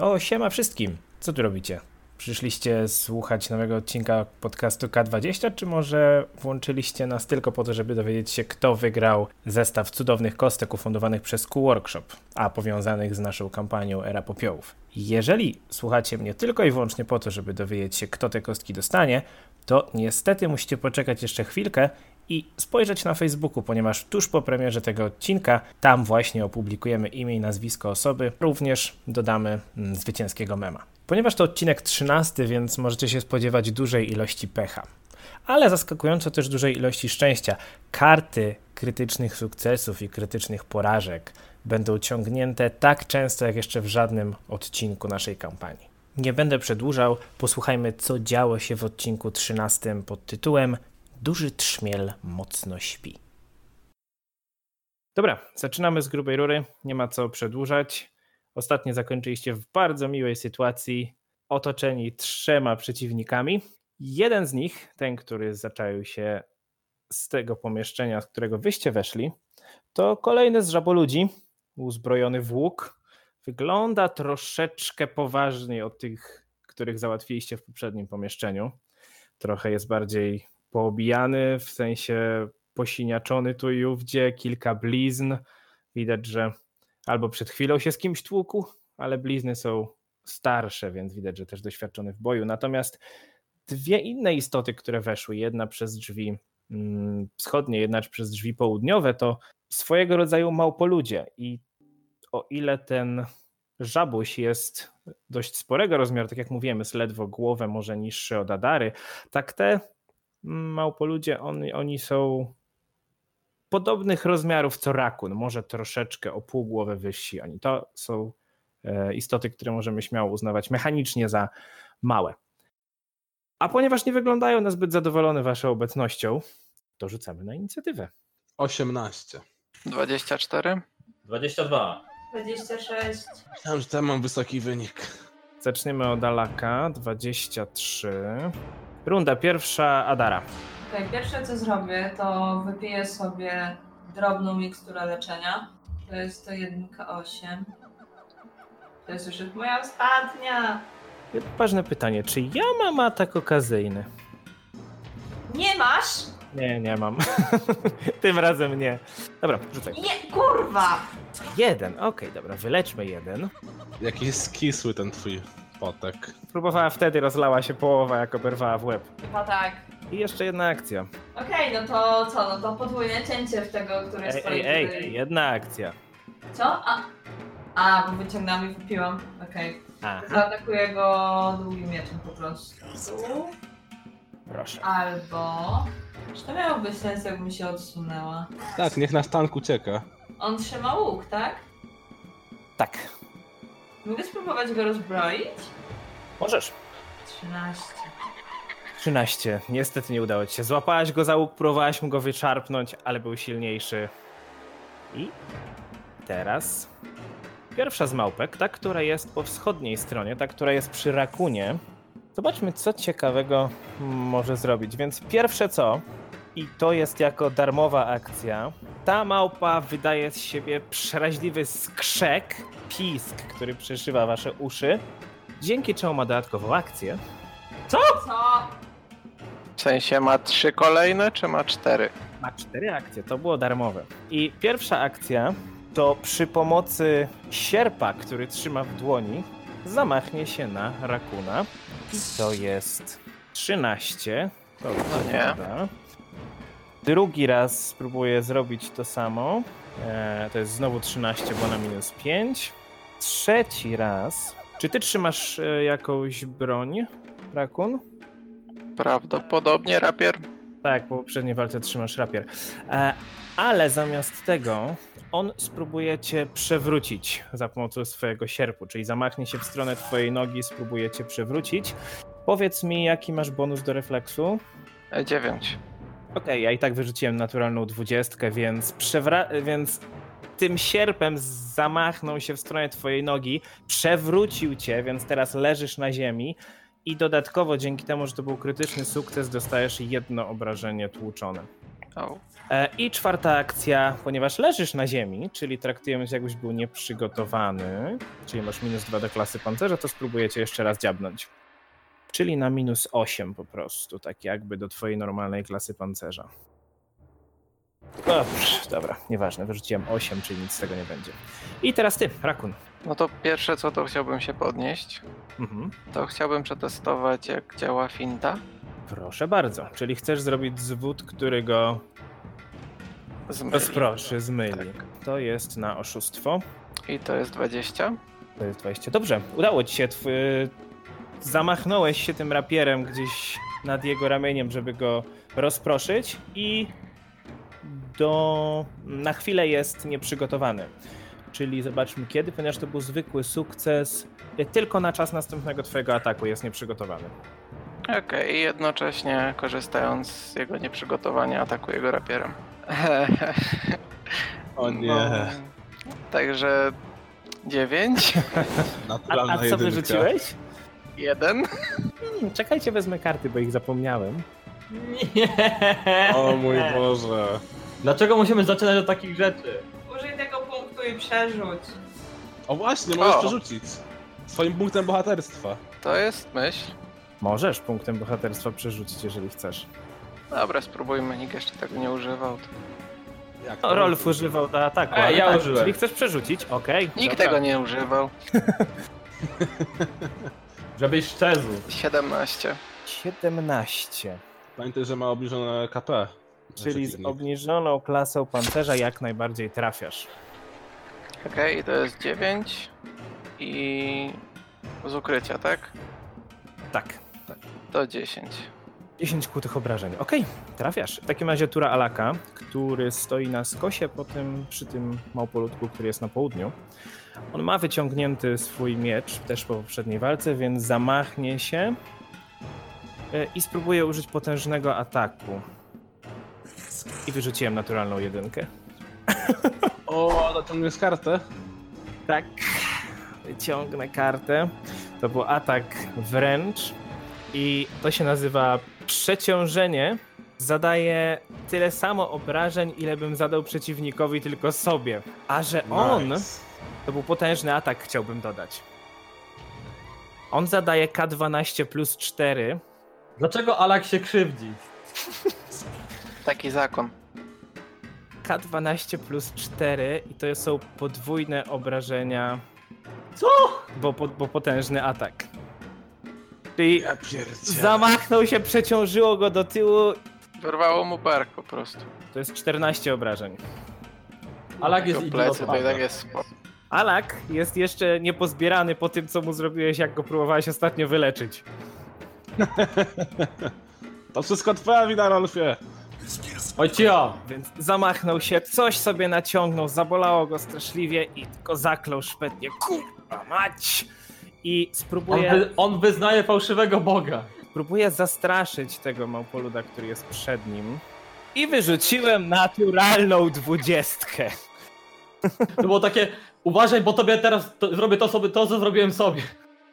O, siema wszystkim. Co tu robicie? Przyszliście słuchać nowego odcinka podcastu K20, czy może włączyliście nas tylko po to, żeby dowiedzieć się, kto wygrał zestaw cudownych kostek ufundowanych przez Q-Workshop, a powiązanych z naszą kampanią Era Popiołów? Jeżeli słuchacie mnie tylko i wyłącznie po to, żeby dowiedzieć się, kto te kostki dostanie, to niestety musicie poczekać jeszcze chwilkę i spojrzeć na Facebooku, ponieważ tuż po premierze tego odcinka tam właśnie opublikujemy imię i nazwisko osoby, również dodamy mm, zwycięskiego mema. Ponieważ to odcinek 13, więc możecie się spodziewać dużej ilości pecha, ale zaskakująco też dużej ilości szczęścia. Karty krytycznych sukcesów i krytycznych porażek będą ciągnięte tak często jak jeszcze w żadnym odcinku naszej kampanii. Nie będę przedłużał, posłuchajmy co działo się w odcinku 13 pod tytułem Duży trzmiel mocno śpi. Dobra, zaczynamy z grubej rury, nie ma co przedłużać. Ostatnio zakończyliście w bardzo miłej sytuacji, otoczeni trzema przeciwnikami. Jeden z nich, ten, który zaczaił się z tego pomieszczenia, z którego wyście weszli, to kolejny z żaboludzi, uzbrojony w łuk. Wygląda troszeczkę poważniej od tych, których załatwiliście w poprzednim pomieszczeniu. Trochę jest bardziej poobijany, w sensie posiniaczony tu i ówdzie, kilka blizn. Widać, że albo przed chwilą się z kimś tłukł, ale blizny są starsze, więc widać, że też doświadczony w boju. Natomiast dwie inne istoty, które weszły, jedna przez drzwi mm, wschodnie, jedna przez drzwi południowe, to swojego rodzaju małpoludzie. I o ile ten żabuś jest dość sporego rozmiaru, tak jak mówiłem, jest ledwo głowę może niższy od Adary, tak te małpoludzie, on, oni są podobnych rozmiarów co rakun, może troszeczkę o pół głowy wyżsi. Oni to są e, istoty, które możemy śmiało uznawać mechanicznie za małe. A ponieważ nie wyglądają na zbyt zadowolone waszą obecnością, to rzucamy na inicjatywę. 18. 24. 22. 26. Myślałem, że tam mam wysoki wynik. Zaczniemy od Alaka, 23. Runda pierwsza, Adara. Okej, pierwsze co zrobię, to wypiję sobie drobną miksturę leczenia. To jest to 1K8. To jest już moja ostatnia. Ważne pytanie, czy ja mam atak okazyjny? Nie masz? Nie, nie mam. Tym razem nie. Dobra, rzucaj. Nie, kurwa! Jeden, okej, dobra, wyleczmy jeden. Jaki skisły ten twój potek. Próbowała wtedy, rozlała się połowa, jak oberwała w łeb. Chyba tak. I jeszcze jedna akcja. Okej, no to co? No to podwójne cięcie w tego, który Ej, stoi ej, tutaj. ej, jedna akcja. Co? A, a bo wyciągnęłam i wypiłam. Okej. Aha, Zaatakuję go długim mieczem po prostu. proszę. Albo... Czy to miałoby sens, jakbym się odsunęła? Tak, niech nasz tank ucieka. On trzyma łuk, tak? Tak, Mogę spróbować go rozbroić? możesz. 13. 13. Niestety nie udało ci się. Złapałaś go za łuk, próbowałaś mu go wyczarpnąć, ale był silniejszy. I teraz pierwsza z małpek, ta, która jest po wschodniej stronie, ta, która jest przy rakunie. Zobaczmy, co ciekawego może zrobić. Więc pierwsze co, i to jest jako darmowa akcja, ta małpa wydaje z siebie przeraźliwy skrzek, pisk, który przeszywa wasze uszy, dzięki czemu ma dodatkową akcję. Co? W sensie ma trzy kolejne, czy ma cztery? Ma cztery akcje, to było darmowe. I pierwsza akcja to przy pomocy sierpa, który trzyma w dłoni, zamachnie się na rakuna. I to jest 13. To No nie. Drugi raz spróbuję zrobić to samo. Eee, to jest znowu 13, bo na minus 5. Trzeci raz. Czy ty trzymasz e, jakąś broń, Rakun? Prawdopodobnie rapier. Tak, po poprzedniej walce trzymasz rapier. E, ale zamiast tego on spróbuje cię przewrócić za pomocą swojego sierpu, czyli zamachnie się w stronę twojej nogi, spróbuje cię przewrócić. Powiedz mi, jaki masz bonus do refleksu? E, 9. Okej, okay, ja i tak wyrzuciłem naturalną dwudziestkę, więc, przewra- więc tym sierpem zamachnął się w stronę twojej nogi, przewrócił cię, więc teraz leżysz na ziemi i dodatkowo dzięki temu, że to był krytyczny sukces, dostajesz jedno obrażenie tłuczone. E, I czwarta akcja, ponieważ leżysz na ziemi, czyli traktujemy cię jakbyś był nieprzygotowany, czyli masz minus dwa do klasy pancerza, to spróbujecie jeszcze raz dziabnąć. Czyli na minus 8 po prostu, tak jakby do twojej normalnej klasy pancerza. Dobrze, dobra, nieważne, wyrzuciłem 8, czyli nic z tego nie będzie. I teraz ty, Rakun. No to pierwsze co to chciałbym się podnieść, Mhm. to chciałbym przetestować jak działa finta. Proszę bardzo, czyli chcesz zrobić zwód, który go Zmyli. rozproszy, zmyli. Tak. To jest na oszustwo. I to jest 20. To jest 20. Dobrze, udało ci się. Tw... Zamachnąłeś się tym rapierem gdzieś nad jego ramieniem, żeby go rozproszyć i do... na chwilę jest nieprzygotowany. Czyli zobaczmy kiedy, ponieważ to był zwykły sukces. Tylko na czas następnego twojego ataku jest nieprzygotowany. Okej, i jednocześnie korzystając z jego nieprzygotowania atakuję go rapierem. O nie, No, także 9, A, a co jedynka. wyrzuciłeś? 1. Hmm, czekajcie, wezmę karty, bo ich zapomniałem. Nie! O mój Boże. Dlaczego musimy zaczynać od takich rzeczy? Użyj tego punktu i przerzuć. O właśnie, możesz O. przerzucić. Swoim punktem bohaterstwa. To jest myśl. Możesz punktem bohaterstwa przerzucić, jeżeli chcesz. Dobra, spróbujmy, nikt jeszcze tego nie używał. Jak No, to? Rolf używał do ataku. A, ale ja tak, użyłem. Czyli chcesz przerzucić? Okej. Nikt dobra. tego nie używał. Żebyś szczezł. 17. 17. Pamiętaj, że ma obniżone KP. Czyli z obniżoną klasą pancerza jak najbardziej trafiasz. Okej, to jest 9. I z ukrycia, tak? Tak. To 10. 10 kłutych obrażeń. Okej, trafiasz. W takim razie tura Alaka, który stoi na skosie po tym, przy tym małpolutku, który jest na południu. On ma wyciągnięty swój miecz też po poprzedniej walce, więc zamachnie się e, i spróbuje użyć potężnego ataku. I wyrzuciłem naturalną jedynkę. O, zaciągniesz kartę? Tak. Wyciągnę kartę. To był atak wręcz. I to się nazywa przeciążenie. Zadaje tyle samo obrażeń, ile bym zadał przeciwnikowi, tylko sobie. A że on. Nice. To był potężny atak, chciałbym dodać. On zadaje K12 plus 4. Dlaczego Alak się krzywdzi? Taki zakon. K12 plus 4 i to są podwójne obrażenia. Co? Bo, bo, bo potężny atak. Czyli Ja. Zamachnął się, przeciążyło go do tyłu. Wyrwało mu bark po prostu. To jest 14 obrażeń. Alak jest idiotą. to i tak jest spoko. Alak jest jeszcze niepozbierany po tym, co mu zrobiłeś, jak go próbowałeś ostatnio wyleczyć. To wszystko twoja wina, Rolfie. Oj cio! Więc zamachnął się, coś sobie naciągnął, zabolało go straszliwie i tylko zaklął szpetnie. Kurwa mać! I On, spróbuje, wy, on wyznaje fałszywego boga. próbuje zastraszyć tego małpoluda, który jest przed nim. I wyrzuciłem naturalną dwudziestkę. To było takie, uważaj, bo tobie teraz to, zrobię to, sobie, to, co zrobiłem sobie.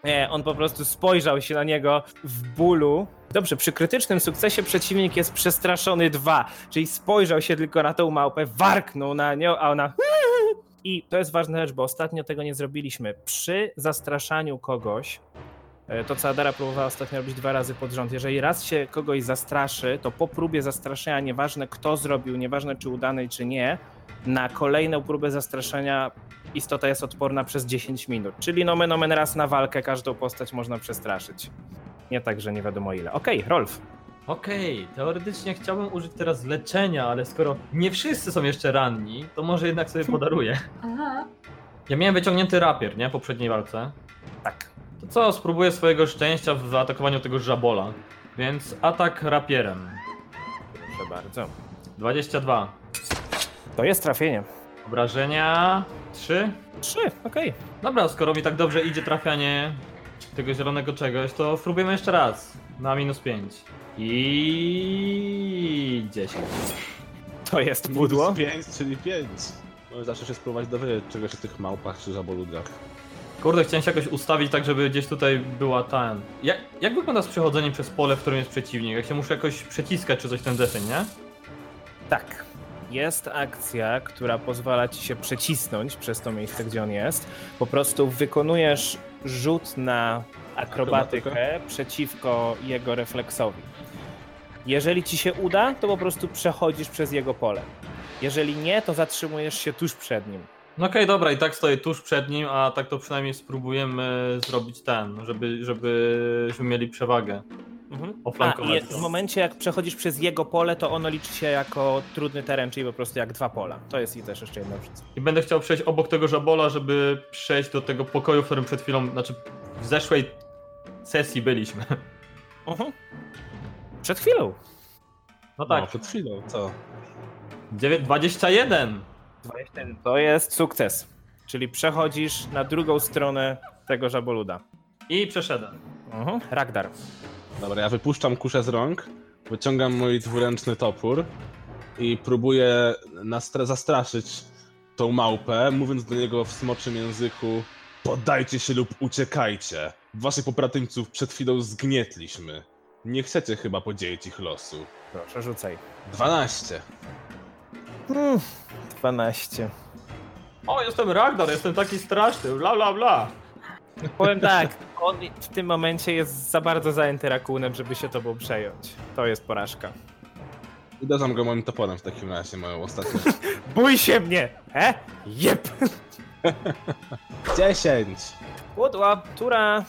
Nie, on po prostu spojrzał się na niego w bólu. Dobrze, przy krytycznym sukcesie przeciwnik jest przestraszony dwa, czyli spojrzał się tylko na tą małpę, warknął na nią, a ona. I to jest ważna rzecz, bo ostatnio tego nie zrobiliśmy. Przy zastraszaniu kogoś, e, to co Adara próbowała ostatnio robić dwa razy pod rząd, jeżeli raz się kogoś zastraszy, to po próbie zastraszenia, nieważne kto zrobił, nieważne czy udanej, czy nie, na kolejną próbę zastraszenia istota jest odporna przez 10 minut. Czyli nomen omen raz na walkę każdą postać można przestraszyć. Nie tak, że nie wiadomo ile. Okej, Rolf. Okej, teoretycznie chciałbym użyć teraz leczenia, ale skoro nie wszyscy są jeszcze ranni, to może jednak sobie podaruję. Aha. Ja miałem wyciągnięty rapier, nie? W poprzedniej walce. Tak. To co, spróbuję swojego szczęścia w zaatakowaniu tego żabola. Więc atak rapierem. Proszę bardzo. 22. To jest trafienie. Obrażenia 3. Trzy, okej. Dobra, skoro mi tak dobrze idzie trafianie tego zielonego czegoś, to spróbujemy jeszcze raz. Na minus 5. I 10. To jest pudło. 5, czyli 5. Możesz zawsze się spróbować dowiedzieć czegoś o tych małpach czy żaboludach. Kurde, chciałem się jakoś ustawić tak, żeby gdzieś tutaj była ten. Jak, jak wygląda z przechodzeniem przez pole, w którym jest przeciwnik? Jak się muszę jakoś przeciskać czy coś ten deseń, nie? Tak. Jest akcja, która pozwala ci się przecisnąć przez to miejsce, gdzie on jest. Po prostu wykonujesz rzut na akrobatykę Akrobatykę? przeciwko jego refleksowi. Jeżeli ci się uda, to po prostu przechodzisz przez jego pole. Jeżeli nie, to zatrzymujesz się tuż przed nim. No okej, dobra, i tak stoję tuż przed nim, a tak to przynajmniej spróbujemy zrobić ten, żeby, żebyśmy mieli przewagę. Mhm. A, w momencie, jak przechodzisz przez jego pole, to ono liczy się jako trudny teren, czyli po prostu jak dwa pola. To jest i też jeszcze jedna różnica. I będę chciał przejść obok tego żabola, żeby przejść do tego pokoju, w którym przed chwilą, znaczy w zeszłej sesji byliśmy. Mhm. Przed chwilą. No No, tak, przed chwilą, co? dziewię- 21! 21. To jest sukces. Czyli przechodzisz na drugą stronę tego żaboluda. I przeszedłem. Mhm. Ragdar. Dobra, ja wypuszczam kuszę z rąk, wyciągam mój dwuręczny topór i próbuję nastra- zastraszyć tą małpę, mówiąc do niego w smoczym języku Poddajcie się lub uciekajcie. Waszych popratyńców przed chwilą zgnietliśmy. Nie chcecie chyba podzielić ich losu. Proszę, rzucaj. 12. Hmm. 12. O, jestem Ragnar, jestem taki straszny, bla bla bla. Powiem tak, on w tym momencie jest za bardzo zajęty rakunem, żeby się tobą przejąć. To jest porażka. Uderzam go moim toporem w takim razie, moją ostatnią. Bój się mnie! He? Jep! 10! Płodła tura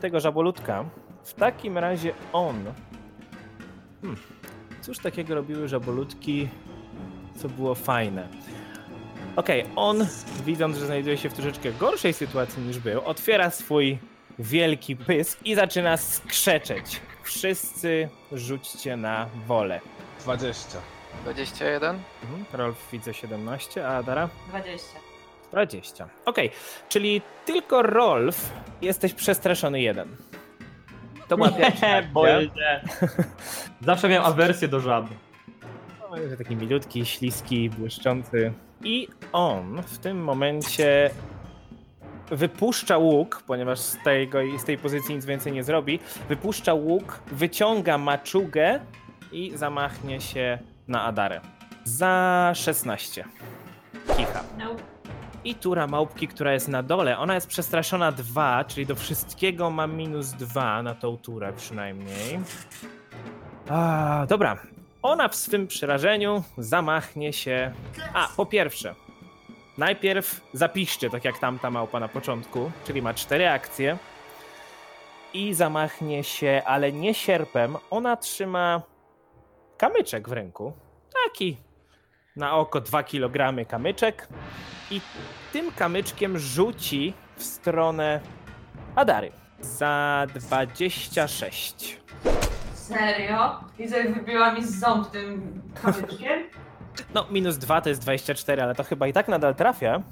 tego żabolutka. W takim razie on. Hmm. Cóż takiego robiły żabolutki, co było fajne? Okej, on, widząc, że znajduje się w troszeczkę gorszej sytuacji niż był, otwiera swój wielki pysk i zaczyna skrzeczeć. Wszyscy rzućcie na wolę. 20. 21? Mhm. Rolf widzę 17, a Adara? 20. 20. Okej, czyli tylko Rolf jesteś przestraszony jeden. To była pierwsza się. Zawsze miałem awersję do żab. O, że Taki milutki, śliski, błyszczący. I on w tym momencie wypuszcza łuk, ponieważ z, tego, z tej pozycji nic więcej nie zrobi. Wypuszcza łuk, wyciąga maczugę i zamachnie się na Adarę. Za 16. Kicha. I tura małpki, która jest na dole, ona jest przestraszona 2, czyli do wszystkiego ma minus 2 na tą turę przynajmniej. A, dobra. Ona w swym przerażeniu zamachnie się. A, po pierwsze, najpierw zapiszcie, tak jak tamta małpa na początku, czyli ma cztery akcje. I zamachnie się, ale nie sierpem. Ona trzyma kamyczek w ręku. Taki na oko 2 kg kamyczek. I tym kamyczkiem rzuci w stronę Adary. Za 26. Serio? Widzę, jak wybiła mi z ząb tym kamyczkiem. No, minus 2 to jest 24, ale to chyba i tak nadal trafia.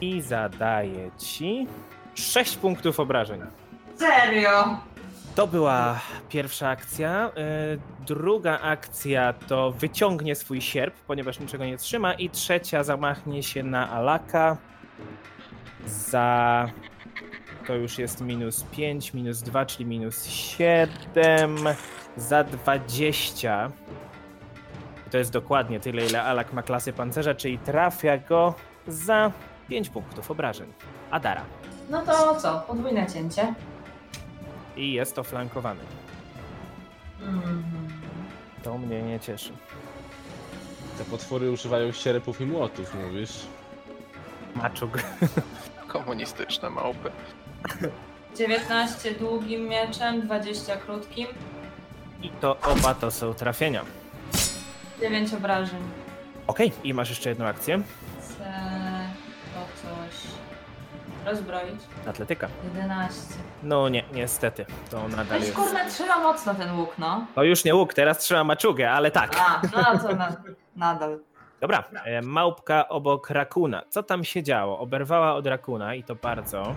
I zadaje ci 6 punktów obrażeń. Serio? To była pierwsza akcja. Yy, Druga akcja to wyciągnie swój sierp, ponieważ niczego nie trzyma. I trzecia zamachnie się na Alaka za. To już jest minus 5, minus 2, czyli minus 7. Za 20. I to jest dokładnie tyle, ile Alak ma klasy pancerza, czyli trafia go za 5 punktów obrażeń. Adara. No to co? Podwójne cięcie. I jest to flankowany. Mhm. To mnie nie cieszy. Te potwory używają sierpów i młotów, mówisz? Maczug. Komunistyczne małpy. 19 długim mieczem, 20 krótkim, I to oba to są trafienia. 9 obrażeń. Okej, i masz jeszcze jedną akcję. Chcę to coś rozbroić. Atletyka. 11. No nie, niestety. To nadal Weź jest. trzyma mocno ten łuk, no. To już nie łuk, teraz trzyma maczugę, ale tak. A, no to na, nadal. Dobra, e, małpka obok rakuna. Co tam się działo? Oberwała od rakuna i to bardzo.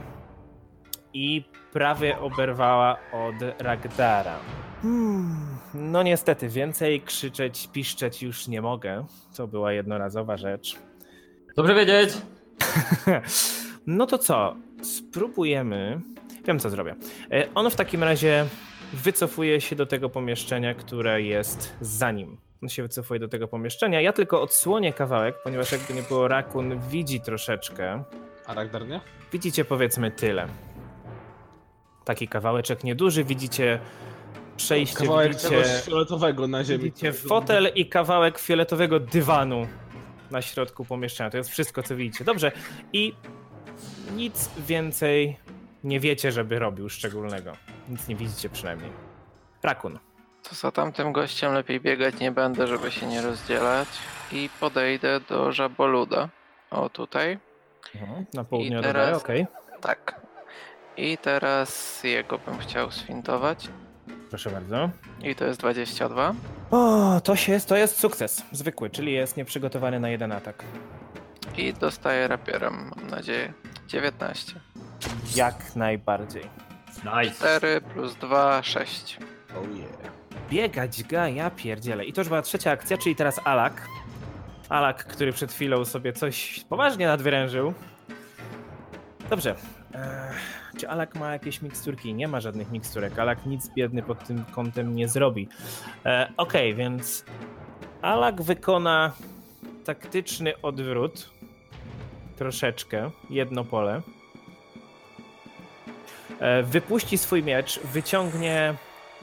I prawie oberwała od Ragdara. Hmm, no niestety, więcej krzyczeć, piszczeć już nie mogę. To była jednorazowa rzecz. Dobrze wiedzieć. No to co? Spróbujemy. Wiem, co zrobię. E, On w takim razie wycofuje się do tego pomieszczenia, które jest za nim. On się wycofuje do tego pomieszczenia. Ja tylko odsłonię kawałek, ponieważ jakby nie było, Rakun widzi troszeczkę. A Ragnar nie? Widzicie powiedzmy tyle. Taki kawałeczek nieduży, widzicie przejście, Kawałek widzicie, czegoś fioletowego na ziemi. widzicie fotel i kawałek fioletowego dywanu na środku pomieszczenia. To jest wszystko, co widzicie. Dobrze. I nic więcej nie wiecie, żeby robił szczególnego. Nic nie widzicie przynajmniej. Rakun. To za tamtym gościem lepiej biegać nie będę, żeby się nie rozdzielać. I podejdę do żaboluda. O, tutaj. Na południe od teraz- okej. Tak. I teraz jego bym chciał sfintować. Proszę bardzo. I to jest 22. O, to się jest, to jest sukces. Zwykły, czyli jest nieprzygotowany na jeden atak. I dostaję rapierem, mam nadzieję. 19. Jak najbardziej. Nice. 4 plus 2, 6. Oh yeah. Biegać ga, ja pierdzielę. I to już była trzecia akcja, czyli teraz Alak. Alak, który przed chwilą sobie coś poważnie nadwyrężył. Dobrze. Czy Alak ma jakieś miksturki? Nie ma żadnych miksturek. Alak nic biedny pod tym kątem nie zrobi. Eee, Okej, więc Alak wykona taktyczny odwrót. Troszeczkę. Jedno pole. E, Wypuści swój miecz, wyciągnie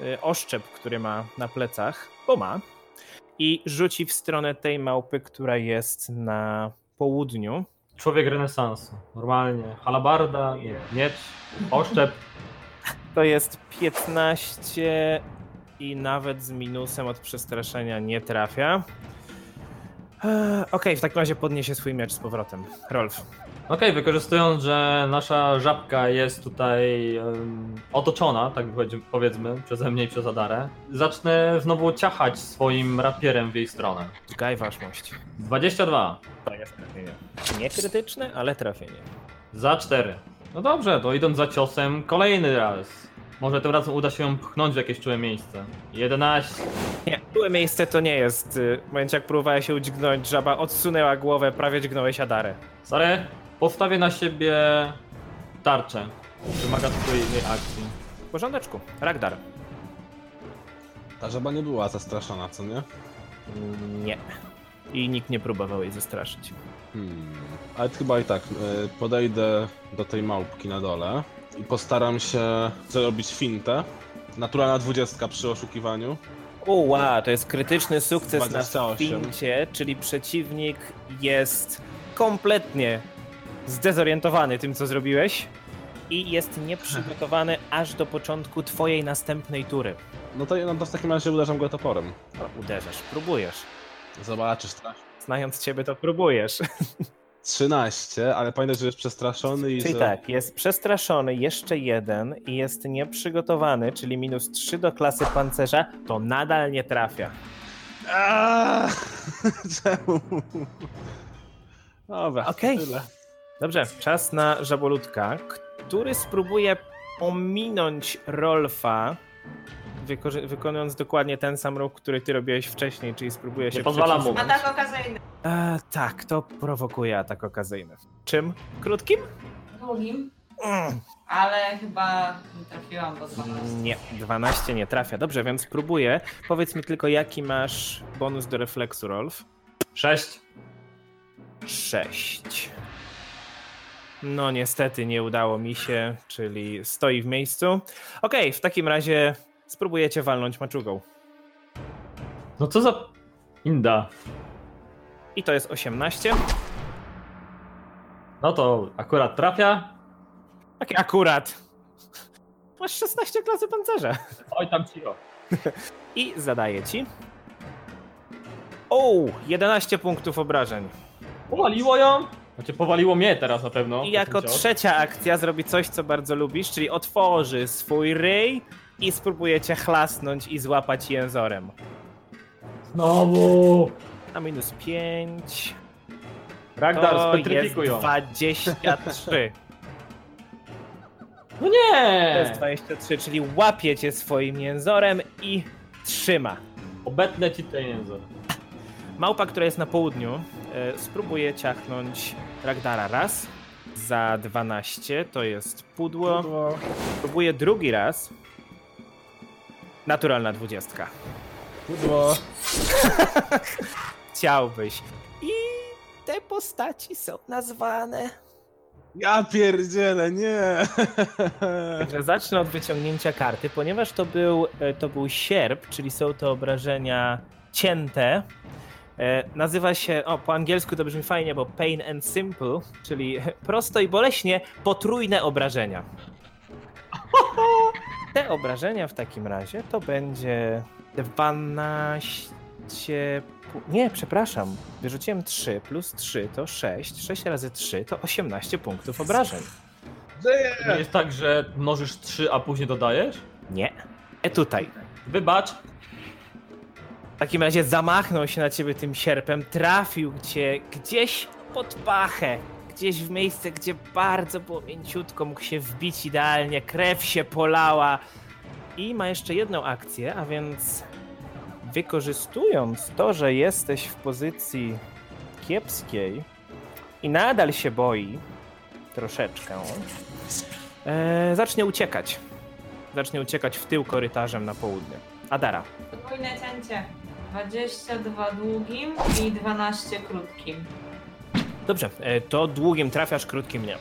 y, oszczep, który ma na plecach, bo ma, i rzuci w stronę tej małpy, która jest na południu. Człowiek renesansu. Normalnie. Halabarda, nie, miecz, oszczep. To jest 15 i nawet z minusem od przestraszenia nie trafia. Eee, Okej, w takim razie podniesie swój miecz z powrotem. Rolf. Okej, wykorzystując, że nasza żabka jest tutaj em, otoczona, tak powiedz- powiedzmy, przeze mnie i przez Adarę, zacznę znowu ciachać swoim rapierem w jej stronę. Gaj waszmość. 22 To jest trafienie. Nie krytyczne, ale trafienie. za 4. No dobrze, to idąc za ciosem, kolejny raz. Może tym razem uda się ją pchnąć w jakieś czułe miejsce. 11. Nie, byłe miejsce to nie jest. y, W momencie jak próbowała się udźgnąć, żaba odsunęła głowę, prawie dźgnąłeś Adarę. Sorry, postawię na siebie tarczę. Wymaga twojej akcji. W porządeczku. Ragdar. Ta żaba nie była zastraszona, co nie? Nie. I nikt nie próbował jej zastraszyć. Hmm. Ale chyba i tak, y, podejdę do tej małpki na dole i postaram się zrobić fintę. Naturalna dwudziestka przy oszukiwaniu. Uła, to jest krytyczny sukces na 28. fincie, czyli przeciwnik jest kompletnie zdezorientowany tym, co zrobiłeś i jest nieprzygotowany aż do początku twojej następnej tury. No to, no to w takim razie uderzam go toporem. No, uderzasz, próbujesz. Zobaczysz, tak. Znając ciebie, to próbujesz. 13, ale pamiętaj, że jest przestraszony i Czyli że... tak, jest przestraszony jeszcze jeden i jest nieprzygotowany, czyli minus 3 do klasy pancerza, to nadal nie trafia. Aaaa! Czemu? Dobra, Okej. tyle. Dobrze, czas na żabolutka, który spróbuje ominąć Rolfa, wykonując dokładnie ten sam ruch, który ty robiłeś wcześniej, czyli spróbuje się pozwalam mu. przesunąć. Atak okazyjny. E, tak, to prowokuje atak okazyjny. Czym? Krótkim? Drugim, Mm, ale chyba nie trafiłam do 12. Nie, 12 nie trafia. Dobrze, więc spróbuję. Powiedz mi tylko, jaki masz bonus do refleksu, Rolf? 6. 6. No niestety nie udało mi się, czyli stoi w miejscu. Okej, w takim razie spróbujecie walnąć maczugą. No co za inda. I to jest 18. No to akurat trafia. Takie akurat. Masz 16 klasy pancerza. Oj tam cicho. I zadaję ci. O, 11 punktów obrażeń. Powaliło ją? Znaczy powaliło mnie teraz na pewno. I jako trzecia akcja zrobi coś, co bardzo lubisz, czyli otworzy swój ryj i spróbuje cię chlasnąć i złapać jęzorem. Znowu! A minus 5. Ragnar, To jest spetryfikuj ją. 23. No nie! To jest 23, czyli łapie cię swoim jęzorem i trzyma. Obetnę ci ten język. Małpa, która jest na południu, e, spróbuje ciachnąć Ragdara raz. Za 12 to jest pudło. Próbuje drugi raz. Naturalna dwudziestka. Pudło. Chciałbyś. I te postaci są nazwane. Ja pierdzielę, nie. Także zacznę od wyciągnięcia karty, ponieważ to był, e, to był sierp, czyli są to obrażenia cięte. E, Nazywa się, o po angielsku to brzmi fajnie, bo pain and simple, czyli prosto i boleśnie potrójne obrażenia. Te obrażenia w takim razie to będzie 12. pu- Nie, przepraszam. Wyrzuciłem 3 plus 3 to 6. 6 razy 3 to 18 punktów obrażeń. To nie jest tak, że mnożysz 3, a później dodajesz? Nie. E tutaj. Wybacz. W takim razie zamachnął się na ciebie tym sierpem, trafił cię gdzieś pod pachę, gdzieś w miejsce, gdzie bardzo było mięciutko, mógł się wbić idealnie, krew się polała. I ma jeszcze jedną akcję, a więc wykorzystując to, że jesteś w pozycji kiepskiej i nadal się boi troszeczkę, e, zacznie uciekać. Zacznie uciekać w tył korytarzem na południe. Adara. Podwójne cięcie. 22 długim i 12 krótkim. Dobrze, e, to długim trafiasz, krótkim nie.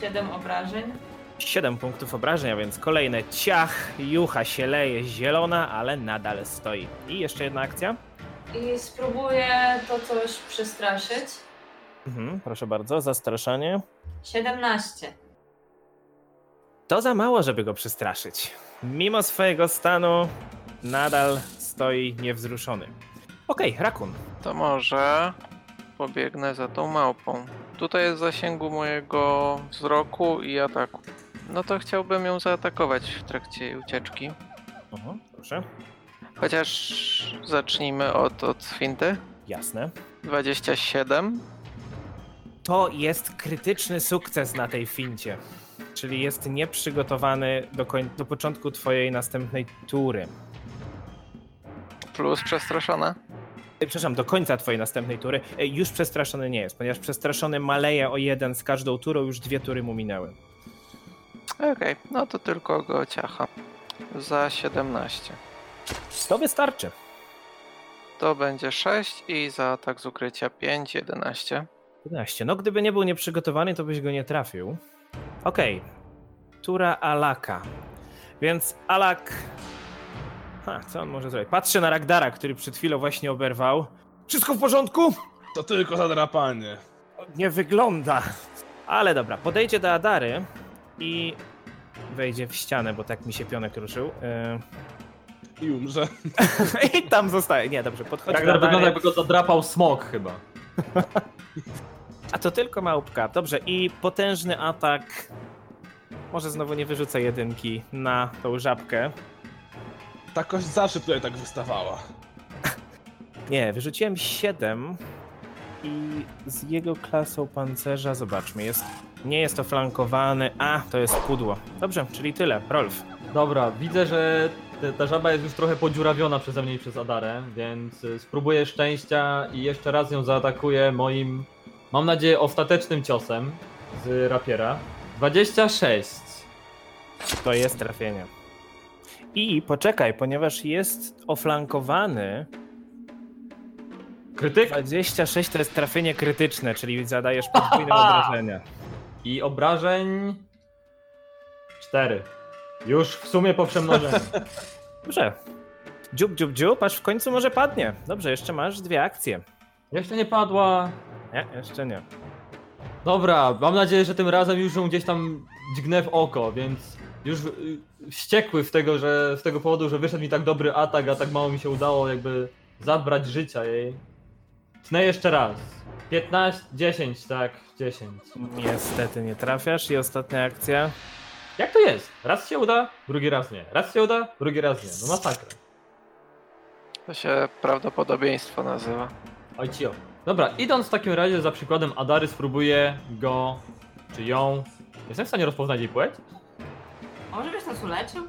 7 obrażeń. 7 punktów obrażenia, więc kolejne ciach, jucha się leje zielona, ale nadal stoi. I jeszcze jedna akcja. I spróbuję to coś przestraszyć. Mhm, proszę bardzo, zastraszanie. 17. To za mało, żeby go przestraszyć. Mimo swojego stanu nadal stoi niewzruszony. Okej, Rakun. To może pobiegnę za tą małpą. Tutaj jest w zasięgu mojego wzroku i ataku. No to chciałbym ją zaatakować w trakcie jej ucieczki. Mhm, proszę. Chociaż zacznijmy od, od finty. Jasne. 27. To jest krytyczny sukces na tej fincie. Czyli jest nieprzygotowany do, koń- do początku twojej następnej tury. Plus przestraszona. E, Przepraszam, do końca twojej następnej tury. Już przestraszony nie jest, ponieważ przestraszony maleje o jeden z każdą turą, już dwie tury mu minęły. Okej, no to tylko go ciacha. Za 17. To wystarczy. To będzie 6 i za atak z ukrycia 5, 11. 11. No gdyby nie był nieprzygotowany, to byś go nie trafił. Okej. Tura Alaka. Więc Alak... Ha, co on może zrobić? Patrzy na Ragdara, który przed chwilą właśnie oberwał. Wszystko w porządku? To tylko zadrapanie. Nie wygląda. Ale dobra, podejdzie do Adary i wejdzie w ścianę, bo tak mi się pionek ruszył. I umrze. I tam zostaje. Nie, dobrze, podchodzi do Ragnar wygląda Adary. jakby go zadrapał smok chyba. A to tylko małpka. Dobrze, i potężny atak. Może znowu nie wyrzucę jedynki na tą żabkę. Ta kość zawsze tutaj tak wystawała. Nie, wyrzuciłem 7 i z jego klasą pancerza, zobaczmy, jest, nie jest to flankowany, a to jest pudło. Dobrze, czyli tyle. Rolf. Dobra, widzę, że te- ta żaba jest już trochę podziurawiona przeze mnie i przez Adarę, więc y, spróbuję szczęścia i jeszcze raz ją zaatakuję moim, mam nadzieję, ostatecznym ciosem z rapiera. 26. To jest trafienie. I poczekaj, ponieważ jest oflankowany, Krytyk 26 to jest trafienie krytyczne, czyli zadajesz podwójne obrażenia. i obrażeń 4. Już w sumie po przemnożeniu. Dobrze. Dziób, dziób, dziób, aż w końcu może padnie. Dobrze, jeszcze masz dwie akcje. Jeszcze nie padła. Nie, jeszcze nie. Dobra, mam nadzieję, że tym razem już ją gdzieś tam dźgnę w oko, więc już y, wściekły w tego, że z tego powodu, że wyszedł mi tak dobry atak, a tak mało mi się udało jakby zabrać życia jej. Tnę jeszcze raz. 15, 10, tak, 10. Niestety nie trafiasz i ostatnia akcja. Jak to jest? Raz się uda, drugi raz nie. Raz się uda, drugi raz nie. No masakra. To się prawdopodobieństwo nazywa. Oj cio. Dobra, idąc w takim razie za przykładem Adary, spróbuję go, czy ją. Jestem w stanie rozpoznać jej płeć? Może byś nas uleczył?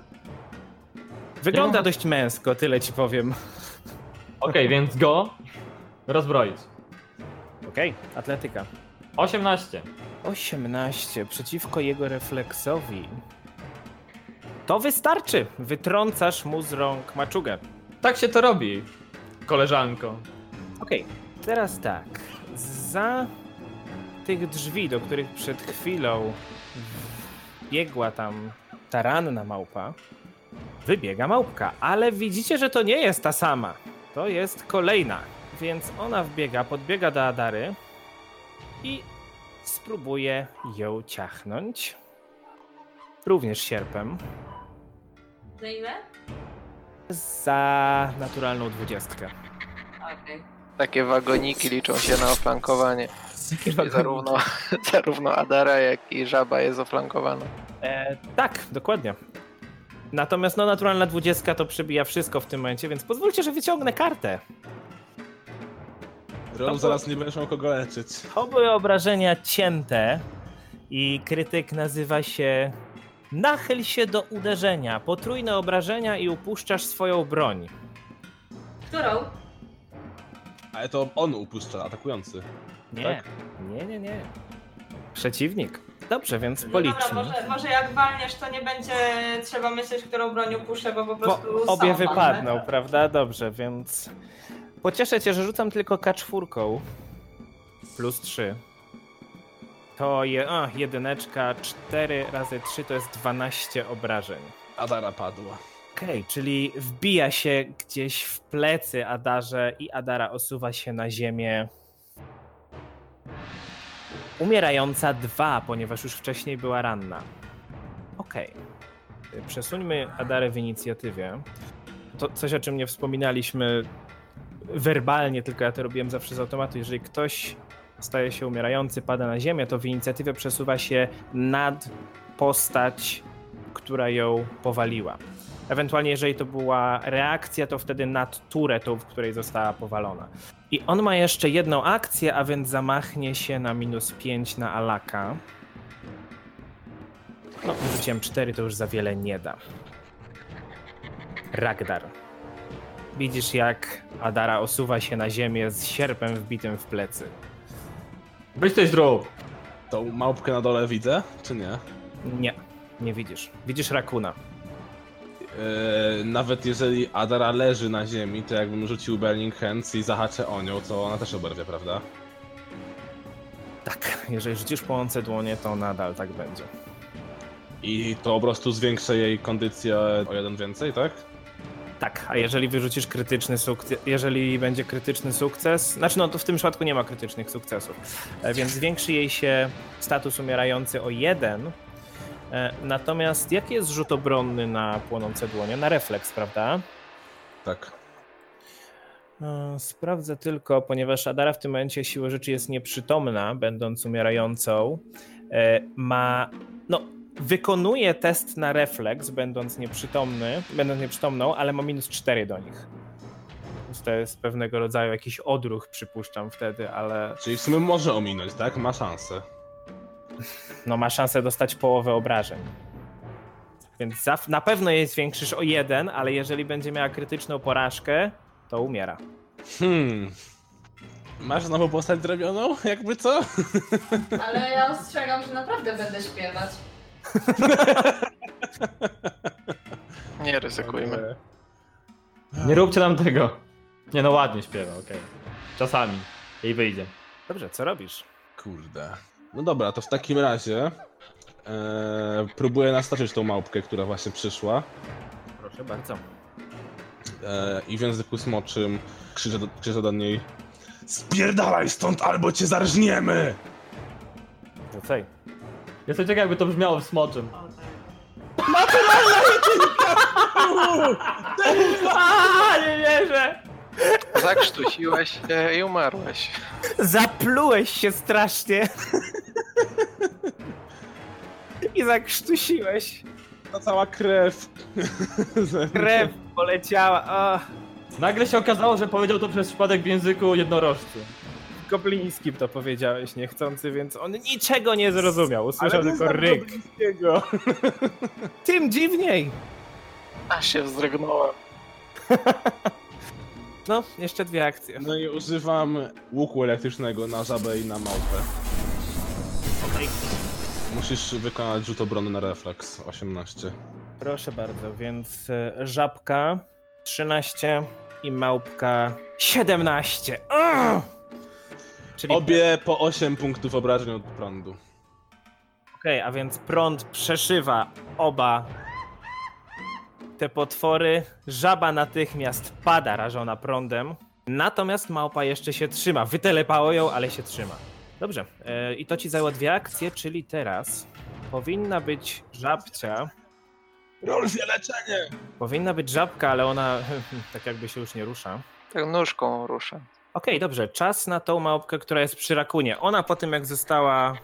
Wygląda Nie. dość męsko, tyle ci powiem. Okej, więc go rozbroić. Okej, atletyka. 18. 18 przeciwko jego refleksowi. To wystarczy. Wytrącasz mu z rąk maczugę. Tak się to robi, koleżanko. Okej, teraz tak. Za tych drzwi, do których przed chwilą biegła tam ta ranna małpa, wybiega małpka, ale widzicie, że to nie jest ta sama. To jest kolejna. Więc ona wbiega, podbiega do Adary i spróbuje ją ciachnąć. Również sierpem. Za ile? Za naturalną dwudziestkę. Okej. Takie wagoniki liczą się na oflankowanie. I zarówno, zarówno Adara, jak i Żaba jest oflankowana. E, tak, dokładnie. Natomiast no, naturalna dwudziestka to przebija wszystko w tym momencie, więc pozwólcie, że wyciągnę kartę. Ron zaraz nie będziesz miał kogo leczyć. To były obrażenia cięte i krytyk nazywa się Nachyl się do uderzenia. Potrójne obrażenia i upuszczasz swoją broń. Którą? Ale to on upuszcza, atakujący. Nie, Tak? nie, nie, nie. Przeciwnik. Dobrze, więc No policzni. dobra, może, może jak walniesz, to nie będzie trzeba myśleć, którą bronią puszczę, bo po Bo prostu obie są wypadną, ważne. prawda? Dobrze, więc pocieszę cię, że rzucam tylko K4 plus 3. To je, a, jedyneczka, 4 razy 3 to jest 12 obrażeń. Adara padła. Okej, czyli wbija się gdzieś w plecy Adarze i Adara osuwa się na ziemię. Umierająca dwa, ponieważ już wcześniej była ranna. Okej. Przesuńmy Adarę w inicjatywie. To coś, o czym nie wspominaliśmy werbalnie, tylko ja to robiłem zawsze z automatu. Jeżeli ktoś staje się umierający, pada na ziemię, to w inicjatywę przesuwa się nad postać, która ją powaliła. Ewentualnie, jeżeli to była reakcja, to wtedy nad turę, tą, w której została powalona. I on ma jeszcze jedną akcję, a więc zamachnie się na minus 5 na Alaka. No, rzuciłem 4, to już za wiele nie da. Ragdar. Widzisz, jak Adara osuwa się na ziemię z sierpem wbitym w plecy. Weź coś zrób. Tą małpkę na dole widzę, czy nie? Nie, nie widzisz. Widzisz Rakuna. Yy, nawet jeżeli Adara leży na ziemi, to jakbym rzucił Burning Hands i zahaczę o nią, to ona też oberwie, prawda? Tak, jeżeli rzucisz płonące dłonie, to nadal tak będzie. I to po prostu zwiększa jej kondycję o jeden więcej, tak? Tak, a jeżeli wyrzucisz krytyczny sukces, jeżeli będzie krytyczny sukces, znaczy no to w tym przypadku nie ma krytycznych sukcesów, e, więc zwiększy jej się status umierający o jeden. E, Natomiast jaki jest rzut obronny na płonące dłonie? Na refleks, prawda? Tak. E, Sprawdzę tylko, ponieważ Adara w tym momencie siłą rzeczy jest nieprzytomna, będąc umierającą. E, Ma. No, wykonuje test na refleks, będąc nieprzytomny, będąc nieprzytomną, ale ma minus 4 do nich. Więc to jest pewnego rodzaju jakiś odruch, przypuszczam wtedy, ale Czyli w sumie może ominąć, tak? Ma szansę. No ma szansę dostać połowę obrażeń. Więc za, na pewno jej zwiększysz o jeden, ale jeżeli będzie miała krytyczną porażkę, to umiera. Hmm. Masz znowu postać zrobioną? Jakby co? Ale ja ostrzegam, że naprawdę będę śpiewać. Nie ryzykujmy. Nie róbcie nam tego. Nie no, ładnie śpiewa, okej. Czasami. I wyjdzie. Dobrze, co robisz? Kurde. No dobra, to w takim razie e, próbuję nastoczyć tą małpkę, która właśnie przyszła Proszę bardzo. e, i w języku smoczym krzyczę do, krzyczę do niej Spierdalaj stąd, albo cię zarżniemy! Rzucaj. Jestem ciekaw, jakby to brzmiało w smoczym. O, tak. A, nie wierzę! Zakrztusiłeś się i umarłeś. Zaplułeś się strasznie. I zakrztusiłeś. Ta cała krew. Krew poleciała. O, Nagle się okazało, że powiedział to przez przypadek w języku jednorożcy. goblińskim to powiedziałeś niechcący, więc on niczego nie zrozumiał. Usłyszał Ale tylko ryk. Tym dziwniej. Aż się wzdrygnąłem. No, jeszcze dwie akcje. No i używam łuku elektrycznego na żabę i na małpę. Okej. Musisz wykonać rzut obrony na refleks 18. Proszę bardzo, więc e, żabka 13 i małpka 17. Ugh! Czyli Obie po 8 punktów obrażeń od prądu. Okej, a więc prąd przeszywa oba te potwory. Żaba natychmiast pada rażona prądem. Natomiast małpa jeszcze się trzyma. Wytelepało ją, ale się trzyma. Dobrze. e, I to ci zajęło dwie akcje, czyli teraz powinna być żabcia. Rolfie, leczenie! Powinna być żabka, ale ona tak jakby się już nie rusza. Tak nóżką ruszę. Okej, dobrze. Czas na tą małpkę, która jest przy rakunie. Ona po tym, jak została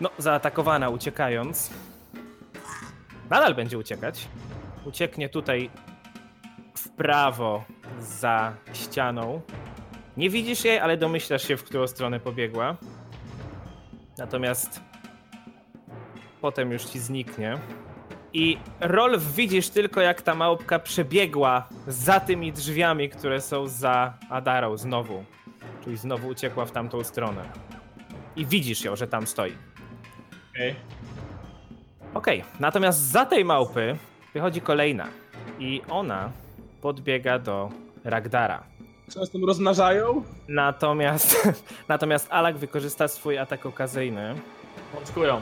no, zaatakowana uciekając, nadal będzie uciekać. Ucieknie tutaj w prawo za ścianą. Nie widzisz jej, ale domyślasz się, w którą stronę pobiegła. Natomiast potem już ci zniknie. I Rolf widzisz tylko, jak ta małpka przebiegła za tymi drzwiami, które są za Adarą znowu. Czyli znowu uciekła w tamtą stronę. I widzisz ją, że tam stoi. Okej. Okej, natomiast za tej małpy wychodzi kolejna. I ona podbiega do Ragdara. Co nas tam rozmnażają? Natomiast, natomiast Alak wykorzysta swój atak okazyjny. Pączkują.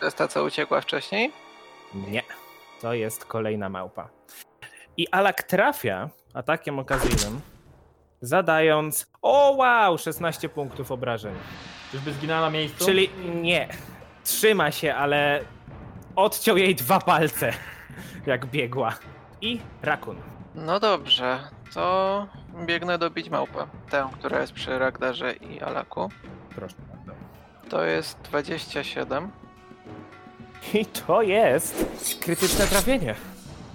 To jest ta, co uciekła wcześniej? Nie, to jest kolejna małpa. I Alak trafia atakiem okazyjnym, zadając. O wow! 16 punktów obrażeń. Czyżby zginęła na miejscu? Czyli nie. Trzyma się, ale odciął jej dwa palce, jak biegła. I rakun. No dobrze, to biegnę dobić małpę. Tę, która jest przy Ragdarze i Alaku. Proszę bardzo. To jest 27 I to jest krytyczne trafienie.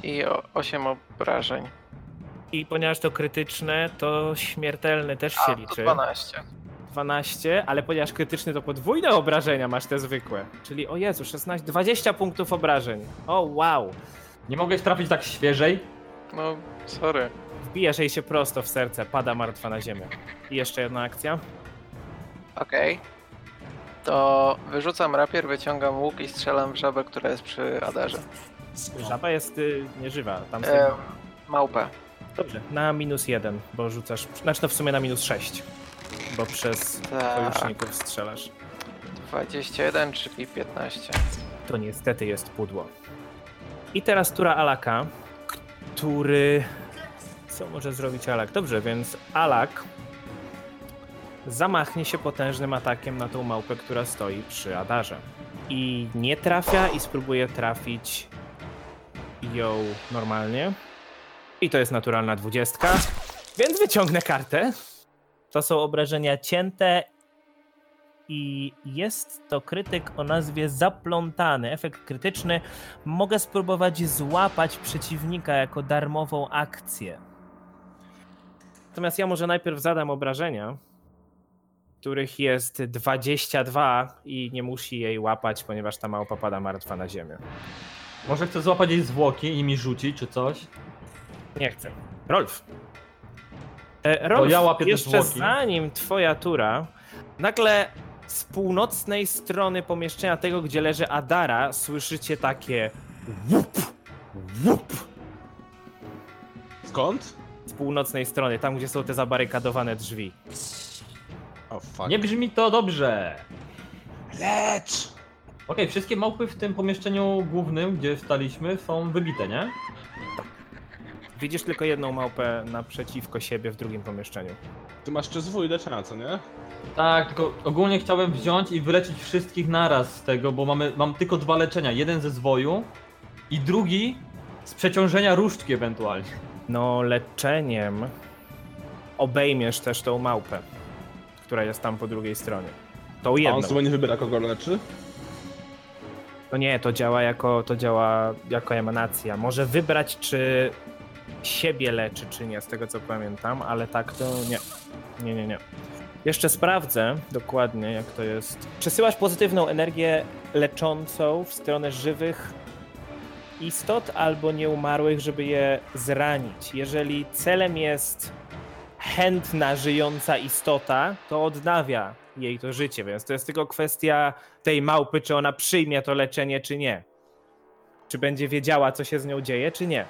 i o- 8 obrażeń. I ponieważ to krytyczne, to śmiertelny też się A, to liczy. 12. 12, ale ponieważ krytyczny to podwójne obrażenia masz te zwykłe. Czyli o Jezu, 16, 20 punktów obrażeń. O wow. Nie mogłeś trafić tak świeżej? No, sorry. Wbijasz jej się prosto w serce, pada martwa na ziemię. I jeszcze jedna akcja. Okej. To wyrzucam rapier, wyciągam łuk i strzelam w żabę, która jest przy Adarze. Żaba jest y, nieżywa. Tam są... E, małpę. Dobrze, na minus jeden, bo rzucasz. Znaczy, no w sumie na minus 6. Bo przez Tak. sojuszników strzelasz. 21, czyli 15. To niestety jest pudło. I teraz tura Alaka, który. Co może zrobić Alak? Dobrze, więc Alak zamachnie się potężnym atakiem na tą małpę, która stoi przy Adarze. I nie trafia i spróbuje trafić ją normalnie. I to jest naturalna dwudziestka, więc wyciągnę kartę. To są obrażenia cięte i jest to krytyk o nazwie Zaplątany. Efekt krytyczny. Mogę spróbować złapać przeciwnika jako darmową akcję. Natomiast ja może najpierw zadam obrażenia, których jest 22 i nie musi jej łapać, ponieważ ta małpa pada martwa na ziemię. Może chcę złapać jej zwłoki i mi rzucić, czy coś? Nie chcę. Rolf. E, Rolf, ja jeszcze zwłoki. zanim twoja tura, nagle z północnej strony pomieszczenia tego, gdzie leży Adara, słyszycie takie łup, łup Skąd? z północnej strony, tam gdzie są te zabarykadowane drzwi. O fuck. Nie brzmi to dobrze. Lecz! Okej, wszystkie małpy w tym pomieszczeniu głównym, gdzie staliśmy, są wybite, nie? Widzisz tylko jedną małpę naprzeciwko siebie w drugim pomieszczeniu. Ty masz jeszcze zwój leczenia, co nie? Tak, tylko ogólnie chciałem wziąć i wyleczyć wszystkich naraz z tego, bo mamy, mam tylko dwa leczenia. Jeden ze zwoju i drugi z przeciążenia różdżki ewentualnie. No, leczeniem obejmiesz też tą małpę, która jest tam po drugiej stronie. Tą A on sobie nie wybiera kogo leczy? No nie, to działa jako, to działa jako emanacja. Może wybrać, czy siebie leczy, czy nie, z tego co pamiętam, ale tak to nie. Nie, nie, nie. Jeszcze sprawdzę dokładnie, jak to jest. Przesyłasz pozytywną energię leczącą w stronę żywych istot albo nieumarłych, żeby je zranić. Jeżeli celem jest chętna, żyjąca istota, to odnawia jej to życie, więc to jest tylko kwestia tej małpy, czy ona przyjmie to leczenie, czy nie. Czy będzie wiedziała, co się z nią dzieje, czy nie.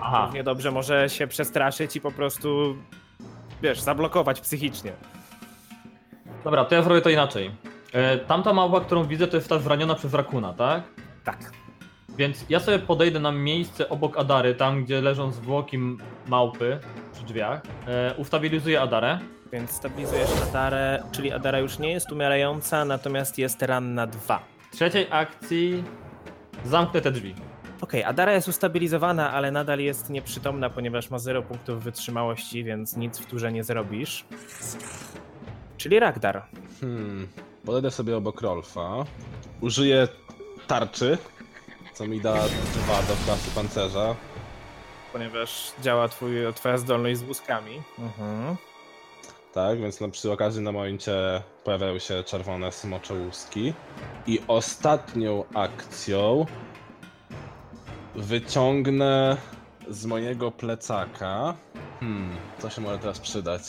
Aha. Równie dobrze może się przestraszyć i po prostu, wiesz, zablokować psychicznie. Dobra, to ja zrobię to inaczej. E, tamta małpa, którą widzę, to jest ta zraniona przez rakuna, tak? Tak. Więc ja sobie podejdę na miejsce obok Adary, tam gdzie leżą zwłoki m- małpy przy drzwiach. E, ustabilizuję Adarę. Więc stabilizujesz Adarę, czyli Adara już nie jest umierająca, natomiast jest ranna 2. W trzeciej akcji zamknę te drzwi. Okej, Adara jest ustabilizowana, ale nadal jest nieprzytomna, ponieważ ma 0 punktów wytrzymałości, więc nic w turze nie zrobisz. Czyli Ragdar. Hmm. Podejdę sobie obok Rolfa. Użyję tarczy, co mi da dwa do klasy pancerza. Ponieważ działa twój, twoja zdolność z łuskami. Mhm. Tak, więc na, przy okazji na moim ciele pojawiają się czerwone smocze łuski. I ostatnią akcją wyciągnę z mojego plecaka. Hmm, co się może teraz przydać?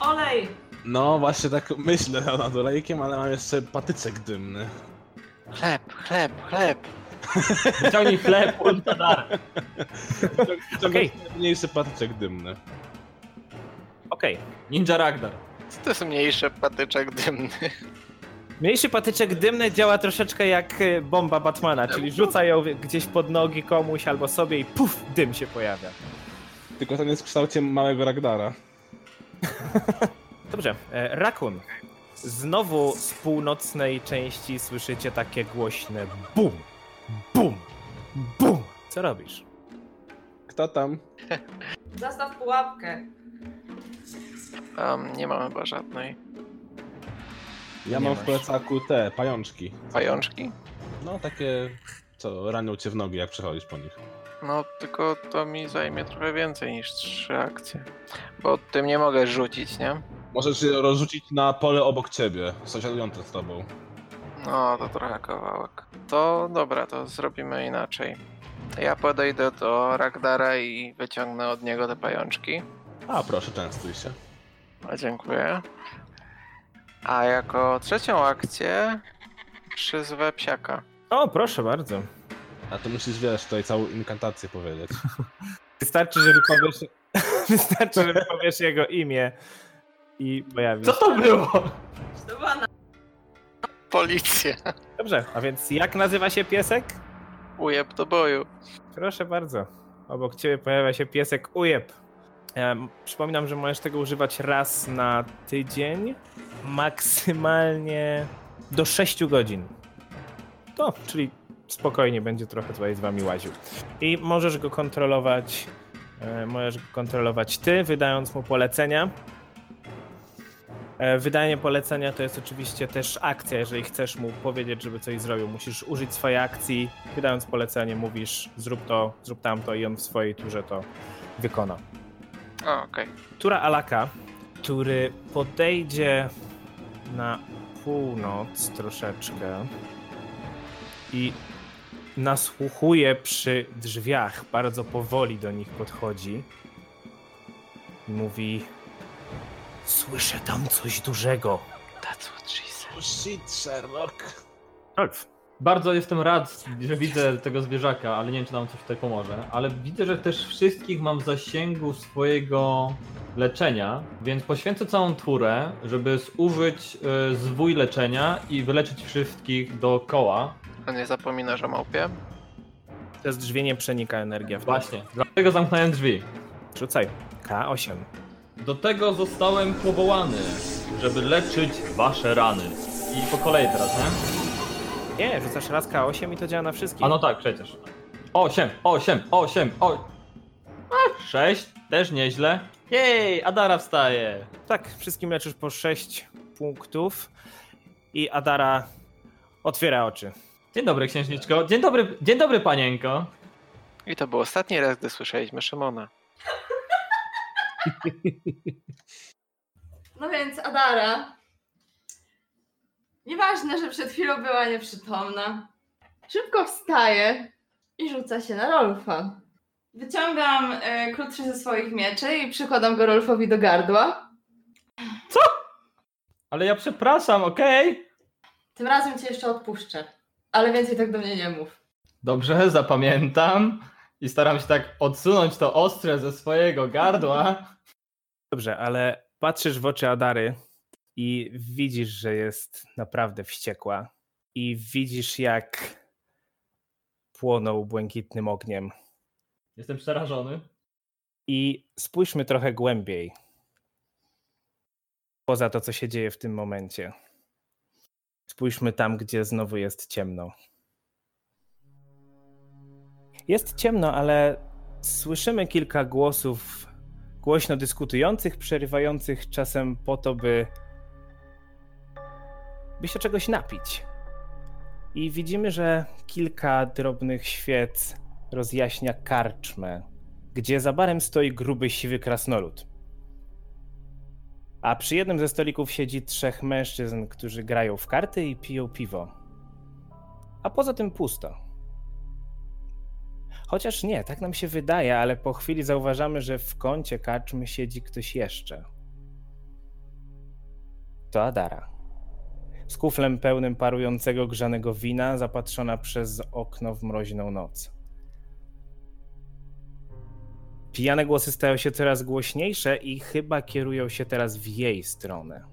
Olej! No właśnie tak myślę nad olejkiem, ale mam jeszcze patyczek dymny. Chleb, chleb, chleb. Wyciągnij chleb Adary. Wyciągnę Okej. mniejszy patyczek dymny. Okej. Ninja Ragnar. Co to jest mniejszy patyczek dymny? Mniejszy patyczek dymny działa troszeczkę jak e, bomba Batmana, czyli rzuca ją gdzieś pod nogi komuś albo sobie i puf, dym się pojawia. Tylko ten jest w kształcie małego Ragdara. Dobrze, e, Rakun. Znowu z północnej części słyszycie takie głośne bum, bum, bum. Co robisz? Kto tam? Zastaw pułapkę. Um, nie mam chyba żadnej. Ja Nie mam w masz. plecaku te pajączki. Pajączki? No takie, co ranią cię w nogi, jak przechodzisz po nich. No, tylko to mi zajmie trochę więcej niż trzy akcje. Bo tym nie mogę rzucić, nie? Możesz je rozrzucić na pole obok ciebie, sąsiadujące z tobą. No, to trochę kawałek. To dobra, to zrobimy inaczej. Ja podejdę do Ragdara i wyciągnę od niego te pajączki. A proszę, częstuj się. A dziękuję. A jako trzecią akcję przyzwę psiaka. O, proszę bardzo. A to musisz, wiesz, tutaj całą inkantację powiedzieć. Wystarczy, żeby powiesz, wystarczy, żeby powiesz jego imię i pojawi Co się. to było? Policja. Dobrze, a więc jak nazywa się piesek? Ujeb do boju. Proszę bardzo. Obok ciebie pojawia się piesek Ujeb. Przypominam, że możesz tego używać raz na tydzień, maksymalnie do 6 godzin. To, czyli spokojnie będzie trochę tutaj z wami łaził. I możesz go kontrolować, e, możesz go kontrolować ty, wydając mu polecenia. E, Wydanie polecenia to jest oczywiście też akcja. Jeżeli chcesz mu powiedzieć, żeby coś zrobił, musisz użyć swojej akcji. Wydając polecenie, mówisz zrób to, zrób tamto i on w swojej turze to wykona. O, okej. Tura Alaka, który podejdzie na północ troszeczkę i nasłuchuje przy drzwiach, bardzo powoli do nich podchodzi i mówi Słyszę tam coś dużego. That's what she said. Oh shit, Sherlock. Rolf, Bardzo jestem rad, że widzę tego zwierzaka, ale nie wiem, czy nam coś tutaj pomoże. Ale widzę, że też wszystkich mam w zasięgu swojego leczenia, więc poświęcę całą turę, żeby zużyć y, zwój leczenia i wyleczyć wszystkich dookoła. A nie zapominasz o małpie? przez drzwi nie przenika energia w. Właśnie, dlatego zamknąłem drzwi. Rzucaj. K8. Do tego zostałem powołany, żeby leczyć wasze rany. I po kolei teraz, nie? Nie, rzucasz raz K8 i to działa na wszystkich. A no tak, przecież. 8, 8, 8, o... A, 6, też nieźle. Jej, Adara wstaje. Tak, wszystkim leczysz po 6 punktów i Adara otwiera oczy. Dzień dobry, księżniczko. Dzień dobry, dzień dobry, panienko. I to był ostatni raz, gdy słyszeliśmy Szymona. No więc Adara. Nieważne, że przed chwilą była nieprzytomna. Szybko wstaje i rzuca się na Rolfa. Wyciągam e, krótszy ze swoich mieczy i przykładam go Rolfowi do gardła. Ale ja przepraszam, okej? Tym razem cię jeszcze odpuszczę. Ale więcej tak do mnie nie mów. Dobrze, zapamiętam. i staram się tak odsunąć to ostre ze swojego gardła. Dobrze, ale patrzysz w oczy Adary i widzisz, że jest naprawdę wściekła. I widzisz, jak płonął błękitnym ogniem. Jestem przerażony. I spójrzmy trochę głębiej. Poza to, co się dzieje w tym momencie. Spójrzmy tam, gdzie znowu jest ciemno. Jest ciemno, ale słyszymy kilka głosów głośno dyskutujących, przerywających czasem po to, by, by się czegoś napić. I widzimy, że kilka drobnych świec rozjaśnia karczmę, gdzie za barem stoi gruby, siwy krasnolud. A przy jednym ze stolików siedzi trzech mężczyzn, którzy grają w karty i piją piwo. A poza tym pusto. Chociaż nie, tak nam się wydaje, ale po chwili zauważamy, że w kącie karczmy siedzi ktoś jeszcze. To Adara. Z kuflem pełnym parującego grzanego wina, zapatrzona przez okno w mroźną noc. Pijane głosy stają się coraz głośniejsze i chyba kierują się teraz w jej stronę.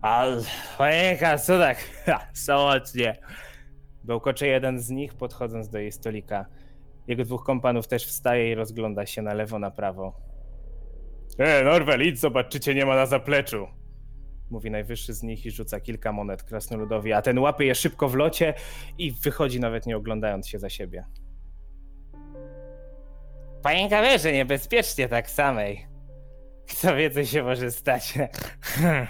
Ale, panienka, co tak? Ha, samotnie. Bełkocze jeden z nich, podchodząc do jej stolika. Jego dwóch kompanów też wstaje i rozgląda się na lewo, na prawo. E, Norwel, idź zobacz, czy cię nie ma na zapleczu. Mówi najwyższy z nich i rzuca kilka monet krasnoludowi, a ten łapie je szybko w locie i wychodzi nawet nie oglądając się za siebie. Panienka wie, że niebezpiecznie tak samej. Kto wie, co się może stać.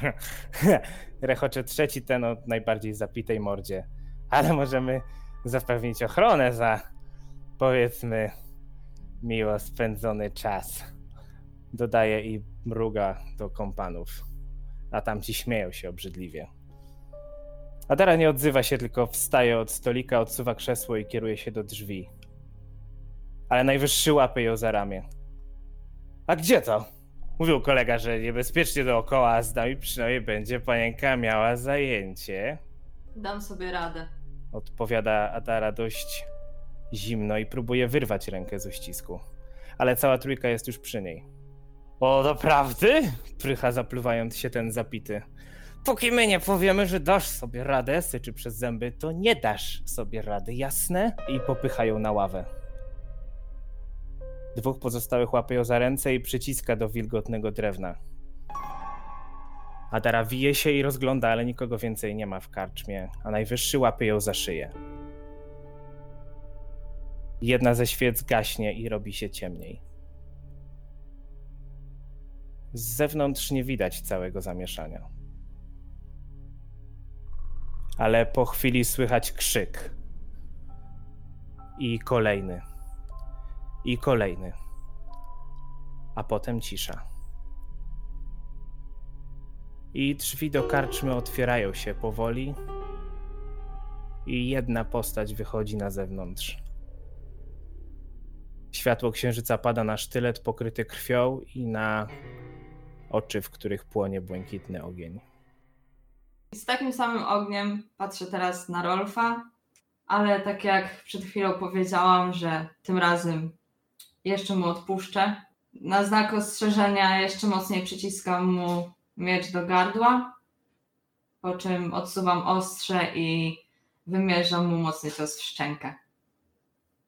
Rechocze trzeci ten o najbardziej zapitej mordzie. Ale możemy zapewnić ochronę za, powiedzmy, miło spędzony czas. Dodaje i mruga do kompanów. A tamci śmieją się obrzydliwie. Adara nie odzywa się, tylko wstaje od stolika, odsuwa krzesło i kieruje się do drzwi ale najwyższy łapie ją za ramię. A gdzie to? Mówił kolega, że niebezpiecznie dookoła, a z nami przynajmniej będzie panienka miała zajęcie. Dam sobie radę. Odpowiada Adara dość zimno i próbuje wyrwać rękę z uścisku. Ale cała trójka jest już przy niej. O, doprawdy? Prycha zapluwając się ten zapity. Póki my nie powiemy, że dasz sobie radę, syczy przez zęby, to nie dasz sobie rady, jasne? I popychają na ławę. Dwóch pozostałych łapie ją za ręce i przyciska do wilgotnego drewna. Adara wije się i rozgląda, ale nikogo więcej nie ma w karczmie, a najwyższy łapie ją za szyję. Jedna ze świec gaśnie i robi się ciemniej. Z zewnątrz nie widać całego zamieszania. Ale po chwili słychać krzyk. I kolejny i kolejny. A potem cisza. I drzwi do karczmy otwierają się powoli, i jedna postać wychodzi na zewnątrz. Światło księżyca pada na sztylet pokryty krwią i na oczy, w których płonie błękitny ogień. Z takim samym ogniem patrzę teraz na Rolfa, ale tak jak przed chwilą powiedziałam, że tym razem jeszcze mu odpuszczę. Na znak ostrzeżenia jeszcze mocniej przyciskam mu miecz do gardła, po czym odsuwam ostrze i wymierzam mu mocny cios w szczękę.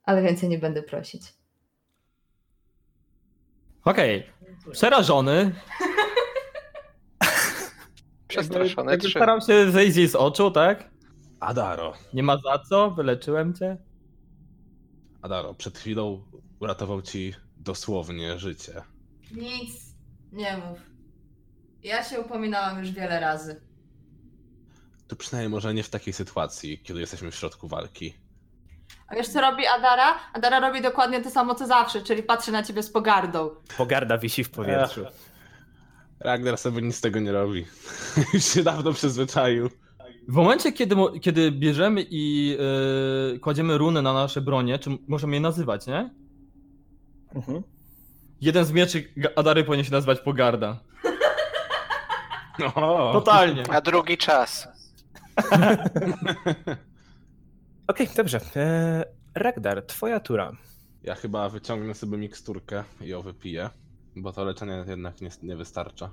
Ale więcej nie będę prosić. Okej, przerażony. Przestraszony Jakby trzy. Staram się zejść jej z oczu, tak? Adaro, Nie ma za co, wyleczyłem cię. Adaro, przed chwilą uratował ci dosłownie życie. Nic nie mów. Ja się upominałam już wiele razy. Tu przynajmniej może nie w takiej sytuacji, kiedy jesteśmy w środku walki. A wiesz co robi Adara? Adara robi dokładnie to samo co zawsze, czyli patrzy na ciebie z pogardą. Pogarda wisi w powietrzu. Ragnar sobie nic z tego nie robi. Już się dawno przyzwyczaił. W momencie, kiedy, kiedy bierzemy i yy, kładziemy runy na nasze bronie, czy możemy je nazywać, nie? Mhm. Jeden z mieczy Adary powinien się nazywać Pogarda. O, Totalnie. A drugi czas. Okej, dobrze. Eee, Ragdar, twoja tura. Ja chyba wyciągnę sobie miksturkę i ją wypiję, bo to leczenie jednak nie, nie wystarcza.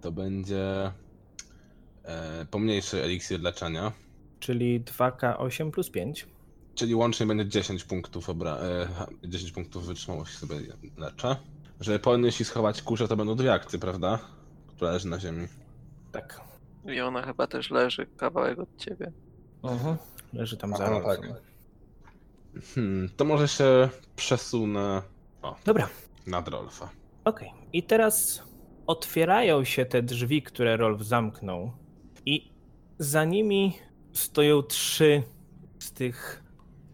To będzie e, pomniejszy eliksir leczenia, Czyli 2K8 plus 5. czyli łącznie będzie 10 punktów obra- e, 10 punktów wytrzymałości sobie leczę. Żeby podnieść i schować kuszę, to będą dwie akcje, prawda? Która leży na ziemi. Tak. I ona chyba też leży kawałek od ciebie. Mhm. Leży tam za no tak. Hmm, to może się przesunę Dobra, nad Rolfa. Okej. I teraz otwierają się te drzwi, które Rolf zamknął i za nimi stoją trzy z tych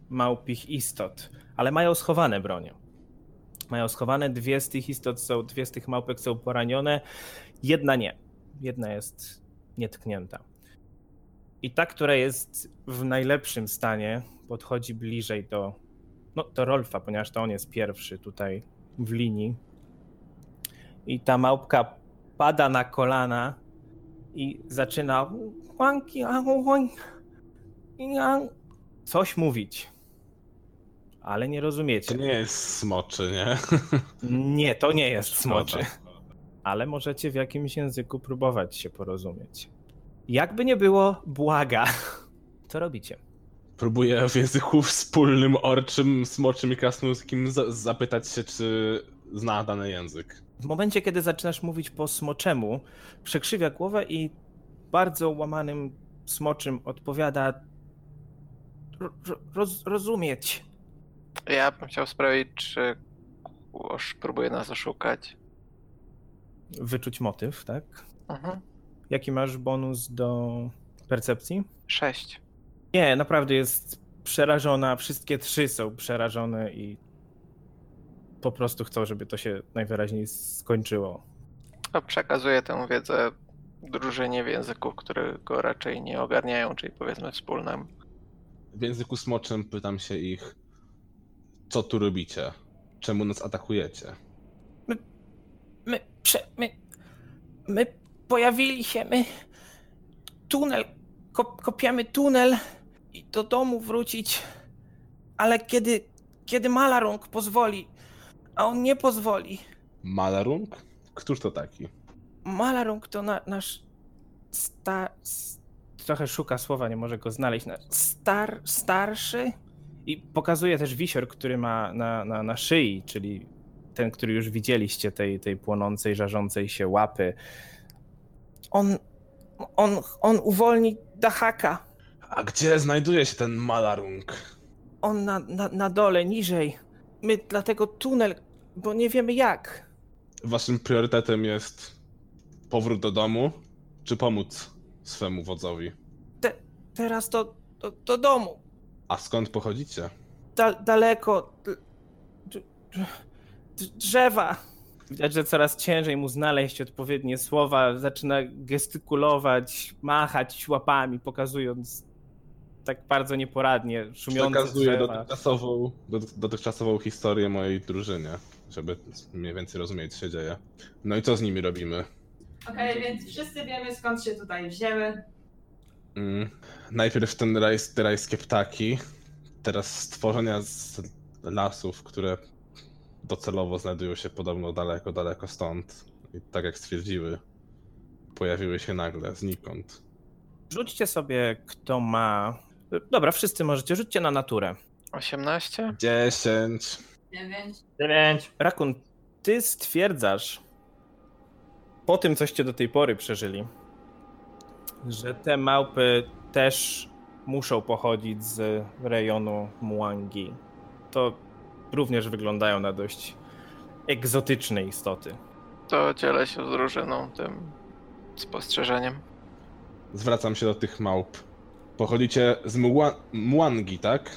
małpich istot, ale mają schowane bronie. Mają schowane, dwie z tych istot są, dwie z tych małpek są poranione, jedna nie. Jedna jest nietknięta. I ta, która jest w najlepszym stanie, podchodzi bliżej do, no, do Rolfa, ponieważ to on jest pierwszy tutaj w linii. I ta małpka pada na kolana i zaczyna coś mówić. Ale nie rozumiecie. To nie jest smoczy, nie? Nie, to nie jest smoczy. Ale możecie w jakimś języku próbować się porozumieć. Jakby nie było, błaga. Co robicie? Próbuję w języku wspólnym, orczym, smoczym i krasnoludzkim za- zapytać się, czy zna dany język. W momencie, kiedy zaczynasz mówić po smoczemu, przekrzywia głowę i bardzo łamanym smoczym odpowiada "Ro- ro- roz, rozumieć. Ja bym chciał sprawdzić, czy Kłosz próbuje nas oszukać. Wyczuć motyw, tak? Mhm. Jaki masz bonus do percepcji? Sześć. Nie, naprawdę jest przerażona. Wszystkie trzy są przerażone i po prostu chcą, żeby to się najwyraźniej skończyło. A przekazuję tę wiedzę drużynie w języku, którego raczej nie ogarniają, czyli powiedzmy wspólnym. W języku smoczym pytam się ich, co tu robicie? Czemu nas atakujecie? My, prze, my, my pojawili się, my tunel, kop, kopiemy tunel i do domu wrócić, ale kiedy, kiedy Malarung pozwoli, a on nie pozwoli, Malarung? Któż to taki? Malarung to na, nasz sta, trochę szuka słowa, nie może go znaleźć, star, starszy i pokazuje też wisior, który ma na, na, na szyi, czyli ten, który już widzieliście, tej, tej płonącej, żarzącej się łapy. On, on, on uwolni Dahaka. A gdzie znajduje się ten Malarung? On na, na, na dole, niżej. My dlatego tunel, bo nie wiemy jak. Waszym priorytetem jest powrót do domu, czy pomóc swemu wodzowi? Teraz do, do, do domu. A skąd pochodzicie? da, daleko. drzewa. Widać, że coraz ciężej mu znaleźć odpowiednie słowa. Zaczyna gestykulować, machać łapami, pokazując tak bardzo nieporadnie, szumiące Przekazuję drzewa. dotychczasową, doty- dotychczasową historię mojej drużynie, żeby mniej więcej rozumieć, co się dzieje. No i co z nimi robimy? Okej, więc wszyscy wiemy skąd się tutaj wzięły. Mm, najpierw ten rajs, te rajskie ptaki, teraz stworzenia z lasów, które docelowo znajdują się podobno daleko, daleko stąd. I tak jak stwierdziły, pojawiły się nagle, znikąd. Rzućcie sobie, kto ma. Dobra, wszyscy możecie, rzućcie na naturę. 18? 10. Dziewięć. Dziewięć. Rakun, ty stwierdzasz, po tym, coście do tej pory przeżyli, że te małpy też muszą pochodzić z rejonu Muangi. To również wyglądają na dość egzotyczne istoty. To dzielę się z drużyną tym spostrzeżeniem. Zwracam się do tych małp. Pochodzicie z Mua- Muangi, tak?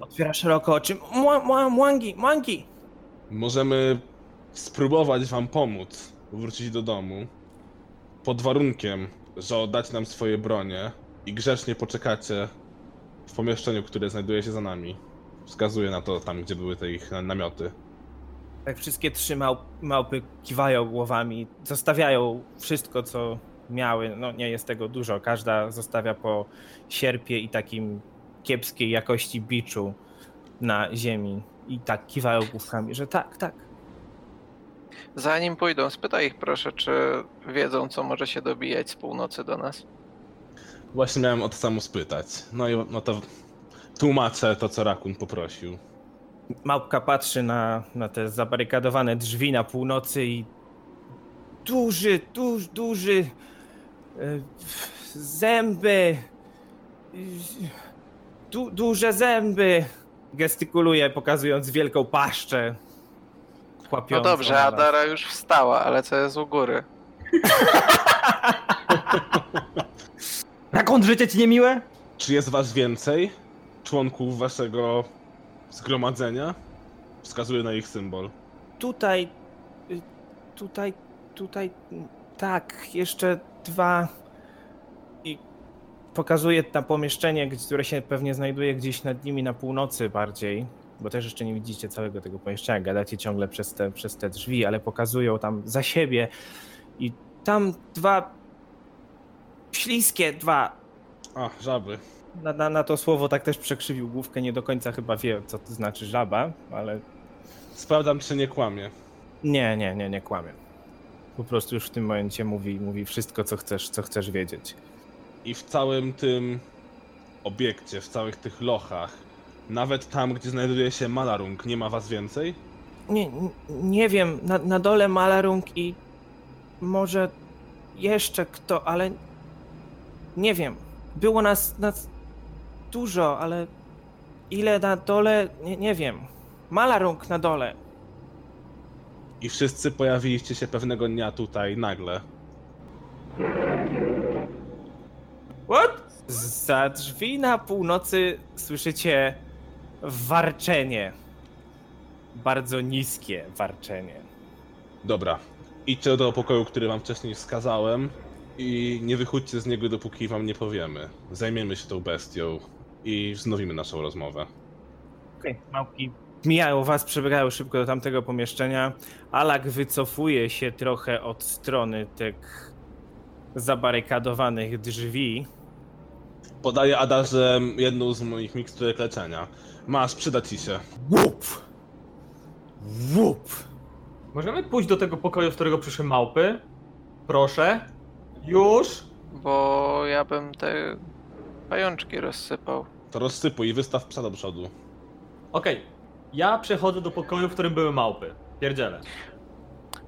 Otwiera szeroko oczy. Mua, mua, Muangi, Muangi! Możemy spróbować wam pomóc wrócić do domu pod warunkiem, że oddacie nam swoje bronie i grzecznie poczekacie w pomieszczeniu, które znajduje się za nami. Wskazuję na to tam, gdzie były te ich na- namioty. Tak wszystkie trzy małp, małpy kiwają głowami, zostawiają wszystko, co miały. No nie jest tego dużo. Każda zostawia po sierpie i takim kiepskiej jakości biczu na ziemi i tak kiwają główkami, że tak, tak. Zanim pójdą, spytaj ich proszę, czy wiedzą, co może się dobijać z północy do nas. Właśnie miałem o to samo spytać. No i no to tłumaczę to, co Rakun poprosił. Małpka patrzy na, na te zabarykadowane drzwi na północy i duży, duży, duży zęby, e, du, duże zęby. Gestykuluje, pokazując wielką paszczę. No dobrze. Adara już wstała, ale co jest u góry? Rakon, życie ci niemiłe? Czy jest was więcej? Członków waszego zgromadzenia? Wskazuję na ich symbol. Tutaj, y, tutaj, tutaj, tak, jeszcze dwa. I pokazuje na pomieszczenie, które się pewnie znajduje gdzieś nad nimi na północy bardziej, bo też jeszcze nie widzicie całego tego pomieszczenia, gadacie ciągle przez te, przez te drzwi, ale pokazują tam za siebie i tam dwa śliskie, dwa. A, żaby. Na, na, na to słowo tak też przekrzywił główkę, nie do końca chyba wie, co to znaczy żaba, ale Sprawdzam, czy nie kłamie. Nie, nie, nie, nie kłamie. Po prostu już w tym momencie mówi, mówi wszystko, co chcesz, co chcesz wiedzieć. I w całym tym obiekcie, w całych tych lochach, nawet tam, gdzie znajduje się Malarung, nie ma was więcej? Nie, nie wiem, na, na dole Malarung i może jeszcze kto, ale nie wiem. Było nas, nas dużo, ale ile na dole, nie, nie wiem. Malarung na dole. I wszyscy pojawiliście się pewnego dnia tutaj nagle. What? Za drzwi na północy słyszycie warczenie. Bardzo niskie warczenie. Dobra, idźcie do pokoju, który wam wcześniej wskazałem i nie wychódźcie z niego, dopóki wam nie powiemy. Zajmiemy się tą bestią i wznowimy naszą rozmowę. Okej, małpki mijają was, przebiegają szybko do tamtego pomieszczenia. Alak wycofuje się trochę od strony tych zabarykadowanych drzwi. Podaję Adarze jedną z moich miksturek leczenia. Masz, przyda ci się. Łup! Łup! Możemy pójść do tego pokoju, z którego przyszły małpy? Proszę. Już? Bo ja bym te pajączki rozsypał. To rozsypuj i wystaw psa do przodu. Okej. Ja przechodzę do pokoju, w którym były małpy. Pierdzielę.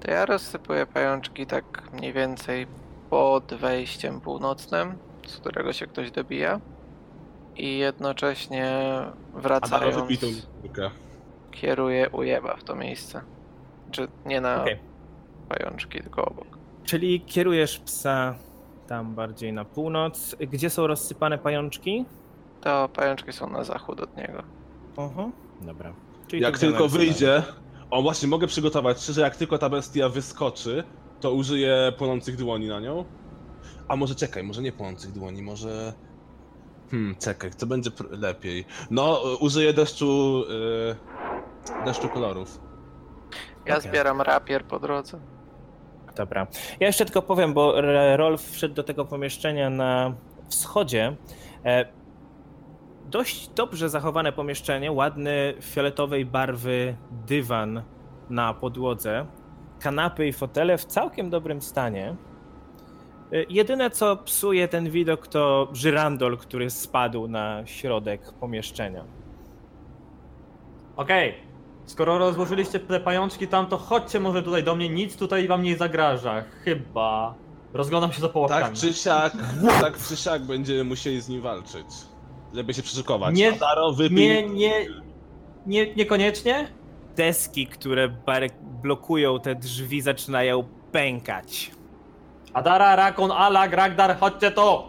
To ja rozsypuję pajączki tak mniej więcej pod wejściem północnym, z którego się ktoś dobija. I jednocześnie wracając kieruję ujeba w to miejsce. Czy nie na Okej. pajączki, tylko obok. Czyli kierujesz psa tam bardziej na północ. Gdzie są rozsypane pajączki? To pajączki są na zachód od niego. Oho, dobra. Czyli Jak tylko wyjdzie... O, właśnie, mogę przygotować się, że jak tylko ta bestia wyskoczy, to użyję płonących dłoni na nią. A może czekaj, może nie płonących dłoni, może... Hmm, czekaj, co będzie pr- lepiej? No, y, użyję deszczu... y, deszczu kolorów. Ja Okej. zbieram rapier po drodze. Dobra. Ja jeszcze tylko powiem, bo Rolf wszedł do tego pomieszczenia na wschodzie. E, dość dobrze zachowane pomieszczenie, ładny fioletowej barwy dywan na podłodze, kanapy i fotele w całkiem dobrym stanie. E, Jedyne co psuje ten widok to żyrandol, który spadł na środek pomieszczenia. Okej. Skoro rozłożyliście te pajączki tam, to chodźcie może tutaj do mnie, nic tutaj wam nie zagraża. Chyba. Rozglądam się za połapkami. Tak czy siak, tak czy siak będziemy musieli z nim walczyć. Żeby się przyszykować. Nie- Adaro, wypij... Nie, nie, nie, niekoniecznie? Deski, które blokują te drzwi, zaczynają pękać. Adara, Rakon, Alak, Ragdar, chodźcie tu!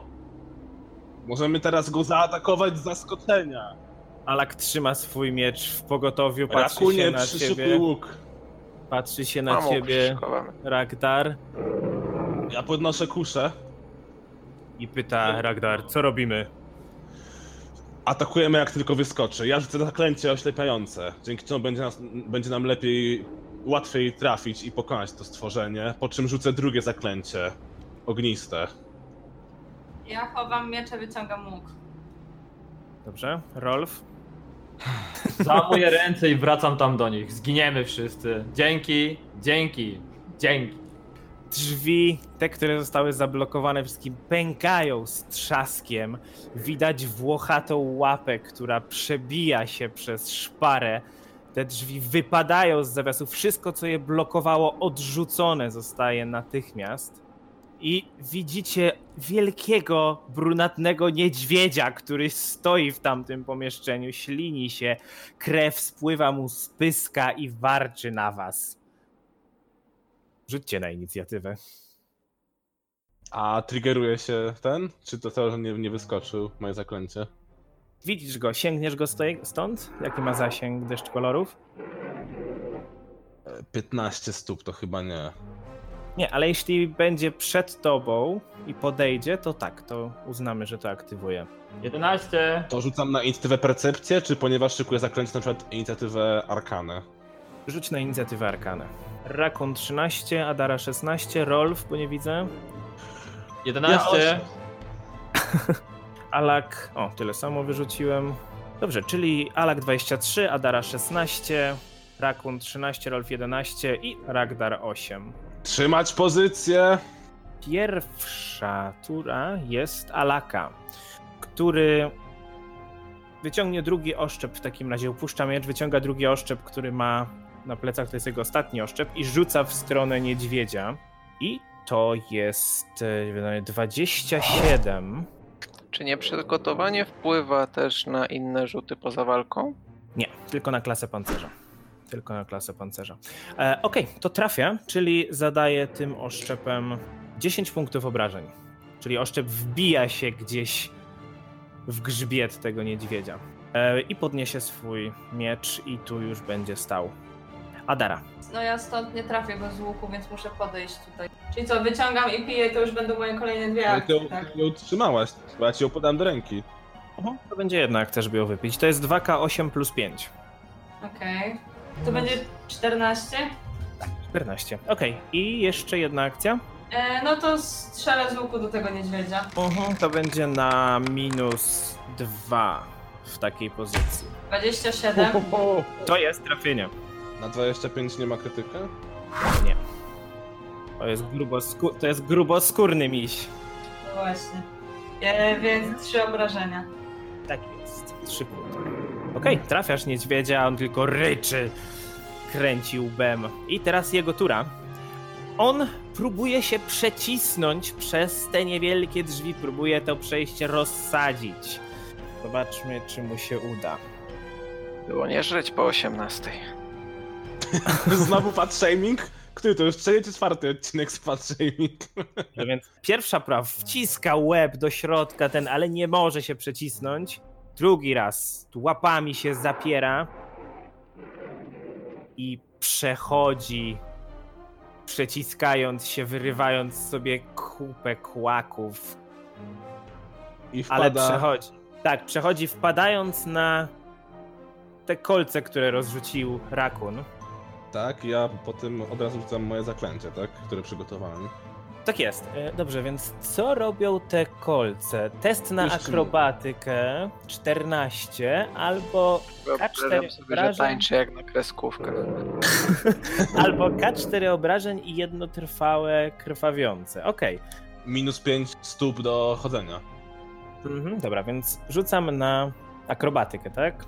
Możemy teraz go zaatakować z zaskoczenia. Alak trzyma swój miecz w pogotowiu, patrzy się Rakunie, na przyszykuj ciebie, łuk. patrzy się na Mam łuk ciebie. Ragdar Ja podnoszę kuszę. i pyta Ragdar, co robimy? Atakujemy jak tylko wyskoczy. Ja rzucę zaklęcie oślepiające. Dzięki czemu będzie, nas, będzie nam lepiej, łatwiej trafić i pokonać to stworzenie. Po czym rzucę drugie zaklęcie. Ogniste. Ja chowam miecz, a wyciągam łuk. Dobrze, Rolf? Zamuję ręce i wracam tam do nich. Zginiemy wszyscy. Dzięki, dzięki, dzięki. Drzwi, te, które zostały zablokowane, wszystkim pękają z trzaskiem. Widać włochatą łapę, która przebija się przez szparę. Te drzwi wypadają z zawiasów. Wszystko, co je blokowało, odrzucone zostaje natychmiast. I widzicie wielkiego, brunatnego niedźwiedzia, który stoi w tamtym pomieszczeniu, ślini się, krew spływa mu z pyska i warczy na was. Rzućcie na inicjatywę. A triggeruje się ten? Czy to to, że nie, nie wyskoczył moje zaklęcie? Widzisz go, sięgniesz go stoi- stąd? Jaki ma zasięg deszcz kolorów? E, 15 stóp to chyba nie. Nie, ale jeśli będzie przed tobą i podejdzie, to tak, to uznamy, że to aktywuje. 11. To rzucam na inicjatywę percepcję, czy ponieważ szykuję zaklęcie na przykład inicjatywę arkanę? Rzuć na inicjatywę Arkanę. Rakun 13, Adara 16, Rolf, bo nie widzę. 11. Alak, o, tyle samo wyrzuciłem. Dobrze, czyli Alak 23, Adara 16, Rakun 13, Rolf 11 i Ragdar 8. Trzymać pozycję! Pierwsza tura jest Alaka, który wyciągnie drugi oszczep, w takim razie upuszcza miecz, wyciąga drugi oszczep, który ma na plecach, to jest jego ostatni oszczep i rzuca w stronę niedźwiedzia. I to jest e, 27. Czy nieprzygotowanie wpływa też na inne rzuty poza walką? Nie, tylko na klasę pancerza. Tylko na klasę pancerza. E, Okej, to trafia, czyli zadaje tym oszczepem 10 punktów obrażeń. Czyli oszczep wbija się gdzieś w grzbiet tego niedźwiedzia. E, I podniesie swój miecz i tu już będzie stał. Adara. No ja stąd nie trafię go z łuku, więc muszę podejść tutaj. Czyli co, wyciągam i piję, to już będą moje kolejne dwie Ale ty ją, akcje, tak? ty ją trzymałaś, bo ja ci ją podam do ręki. To będzie jedna akcja, żeby ją wypić. To jest 2K8 plus 5. Okej. To będzie 14? 14. Okej, i jeszcze jedna akcja. E, no to strzelę z łuku do tego niedźwiedzia. Mhm, to będzie na minus 2 w takiej pozycji. 27. To jest trafienie. Na 25 nie ma krytyka? Nie. To jest, grubosku- to jest gruboskórny miś. No właśnie. E, więc trzy obrażenia. Tak jest. Trzy punkty. Okej, trafiasz niedźwiedzia, on tylko ryczy, kręci łbem. I teraz jego tura. On próbuje się przecisnąć przez te niewielkie drzwi, próbuje to przejście rozsadzić. Zobaczmy, czy mu się uda. Było nie żreć po 18. Znowu fat shaming? Który to już trzeci czy czwarty odcinek z fat shaming? No więc pierwsza prawa wciska łeb do środka ten, ale nie może się przecisnąć. Drugi raz łapami się zapiera i przechodzi, przeciskając się, wyrywając sobie kupę kłaków, I ale wpada... przechodzi. Tak, przechodzi wpadając na te kolce, które rozrzucił rakun. Tak, ja po tym od razu rzucam moje zaklęcie, tak? Które przygotowałem. Tak jest. E, Dobrze, więc co robią te kolce? Test na akrobatykę 14 albo Wyobrażam sobie, że obrażeń. tańczy jak na kreskówkach. albo K4 obrażeń i jedno trwałe krwawiące. Okej. Minus 5 stóp do chodzenia. Mhm, dobra, więc rzucam na akrobatykę, tak?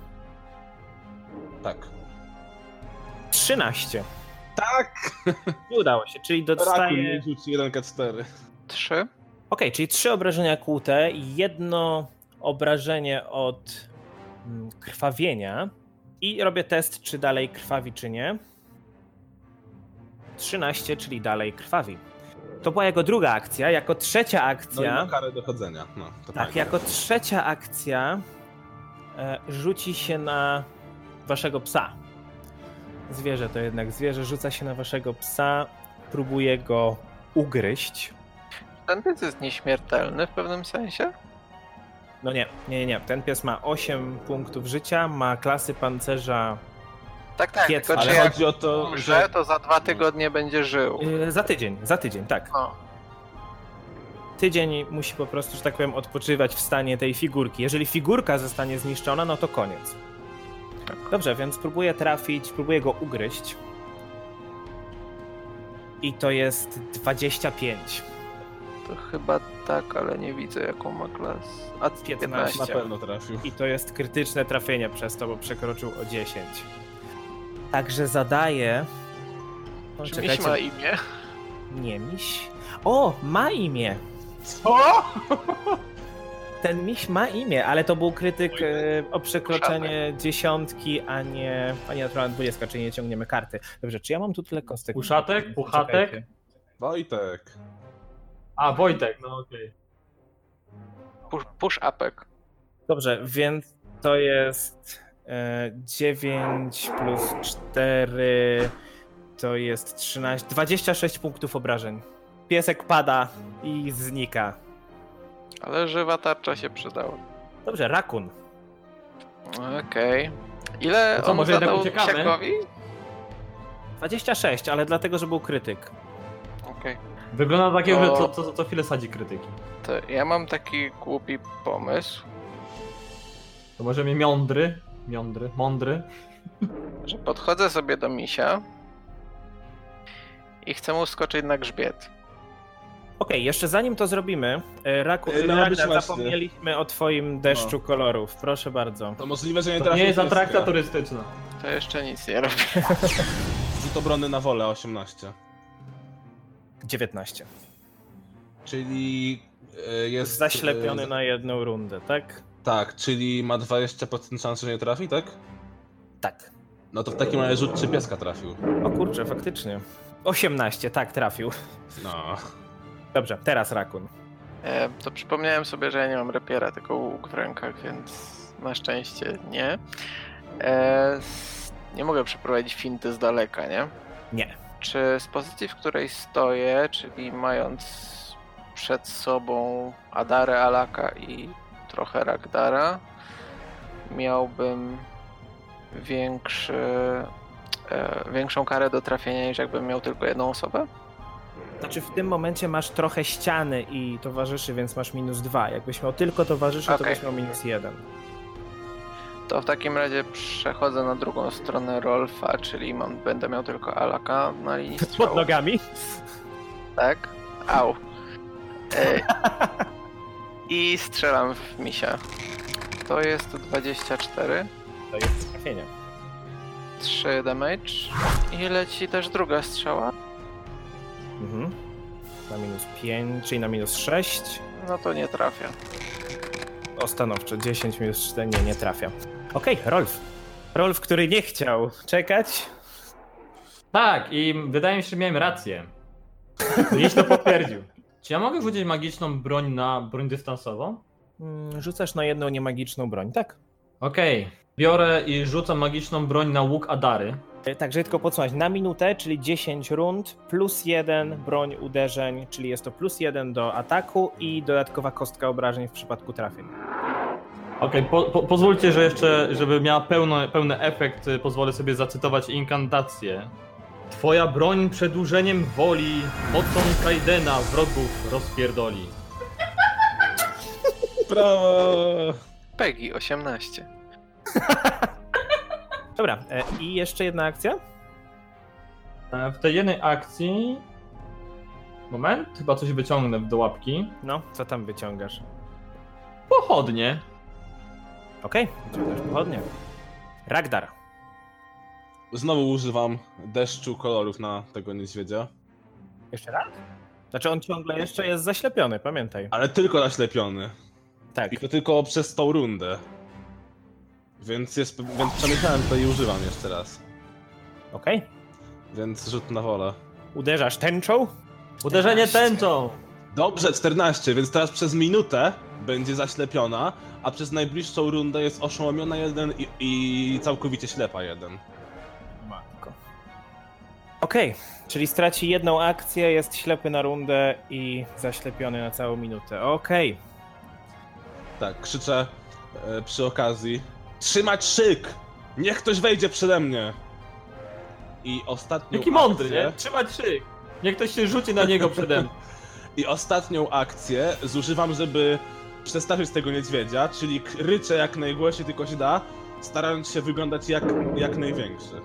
Tak. 13. Tak! Nie udało się, czyli mi rzuci 1K4. 3. Okej, czyli trzy obrażenia kłute i jedno obrażenie od mm, krwawienia. I robię test, czy dalej krwawi, czy nie. 13, czyli dalej krwawi. To była jego druga akcja. Jako trzecia No i akcja. ma karę dochodzenia. No, to tak, fajnie. jako trzecia akcja e, rzuci się na waszego psa. Zwierzę to jednak zwierzę, rzuca się na waszego psa, próbuje go ugryźć. Ten pies jest nieśmiertelny w pewnym sensie? No nie, nie, nie. Ten pies ma 8 punktów życia, ma klasy pancerza Tak, tak, Piec, tylko Ale czy jak chodzi o to, umrze, że to za dwa tygodnie będzie żył. yy, za tydzień, za tydzień, tak. No. Tydzień musi po prostu, że tak powiem, odpoczywać w stanie tej figurki. Jeżeli figurka zostanie zniszczona, no to koniec. Tak. Dobrze, więc próbuję trafić, próbuję go ugryźć. I to jest 25. To chyba tak, ale nie widzę jaką ma klas. A 15. 15. Na pewno trafił. I to jest krytyczne trafienie przez to, bo przekroczył o 10. Także zadaję. O, Czy czekajcie. miś ma imię? Nie, miś. O, ma imię. Co? Ten miś ma imię, ale to był krytyk e, o przekroczenie dziesiątki, a nie, a nie naturalna dwudziestka, czyli nie ciągniemy karty. Dobrze, czy ja mam tu tyle kostek? Uszatek? Puchatek? Wojtek. A, Wojtek, no okej. Push, push upek. Dobrze, więc to jest e, 9 plus 4 to jest 13, 26 punktów obrażeń. Piesek pada i znika. Ale żywa tarcza się przydała. Dobrze, rakun. Okej. Ile To co, on może jednak zadał uciekamy? psiakowi? 26, ale dlatego, że był krytyk. Okej. Wygląda na takiego, że O. co, co, co chwilę sadzi krytyki. To ja mam taki głupi pomysł, To może mnie miądry, miądry, mądry. że podchodzę sobie do misia i chcę mu skoczyć na grzbiet. Okej, jeszcze zanim to zrobimy, e, Raku, E, właśnie. zapomnieliśmy o twoim deszczu kolorów. Proszę bardzo. To możliwe, że nie To trafił nie jest atrakcja turystyczna. To jeszcze nic nie robię. Rzut obrony na wolę 18. 19. Czyli e, jest... Zaślepiony na jedną rundę, tak? Tak, czyli ma 20% szansy, że nie trafi, tak? Tak. No to w takim razie rzut czy pieska trafił. O kurczę, faktycznie. 18, tak, trafił. No. Dobrze, teraz Rakun. E, to przypomniałem sobie, że ja nie mam rapiera, tylko łuk w rękach, więc na szczęście nie. E, nie mogę przeprowadzić finty z daleka, nie? Nie. Czy z pozycji, w której stoję, czyli mając przed sobą Adarę, Alaka i trochę Ragdara, miałbym większy, e, większą karę do trafienia niż jakbym miał tylko jedną osobę? Znaczy w tym momencie masz trochę ściany i towarzyszy, więc masz minus 2. Jakbyś miał tylko towarzyszy, to Okej. byś miał minus 1. To w takim razie przechodzę na drugą stronę Rolfa, czyli mam, będę miał tylko Alaka na linii Pod strzału. nogami. Tak? Au. E, I strzelam w misia. To jest 24. To jest trafienie. 3 damage. I leci też druga strzała. Mhm. Na minus 5, czyli na minus 6. No to nie trafia. O, stanowczo, 10 minus 4, nie, nie trafia. Okej, Rolf. Rolf, który nie chciał czekać. Tak, i wydaje mi się, że miałem rację. Liś to potwierdził. Czy ja mogę rzucić magiczną broń na broń dystansową? Mm, Rzucasz na jedną niemagiczną broń, tak? Okej. Biorę i rzucam magiczną broń na łuk Adary. E, Tak, żeby tylko podsumować, na minutę, czyli 10 rund, plus 1 broń uderzeń, czyli jest to plus 1 do ataku i dodatkowa kostka obrażeń w przypadku trafień. Okej, po, po, pozwólcie, że jeszcze, żeby miała pełno, pełny efekt, y, pozwolę sobie zacytować inkantację. Twoja broń przedłużeniem woli mocą Kaidena wrogów rozpierdoli. Brawo! Peggy 18. Dobra, e, i jeszcze jedna akcja? E, W tej jednej akcji... Moment, chyba coś wyciągnę do łapki. No, co tam wyciągasz? Pochodnie. Okej, wyciągasz pochodnie. Ragdar. Znowu używam deszczu kolorów na tego niedźwiedzia. Jeszcze raz? Znaczy on ciągle jeszcze jest zaślepiony, pamiętaj. Ale tylko naślepiony. Tak. I to tylko przez tą rundę. Więc jest. Więc przemyślałem to i używam jeszcze raz. Okej. Więc rzut na wolę. Uderzasz tęczą? Uderzenie 14. tęczą! Dobrze, 14, więc teraz przez minutę będzie zaślepiona, a przez najbliższą rundę jest oszołomiona jeden i, i całkowicie ślepa jeden. Matko. Okej, czyli straci jedną akcję, jest ślepy na rundę i zaślepiony na całą minutę. Okej. Tak, krzyczę e, przy okazji. Trzymać szyk! Niech ktoś wejdzie przede mnie! I ostatnią Jaki mądry, akcję, nie? Trzymać szyk! Niech ktoś się rzuci na niego przede mną. I ostatnią akcję zużywam, żeby przestawić tego niedźwiedzia, czyli ryczę jak najgłośniej tylko się da starając się wyglądać jak, jak największy.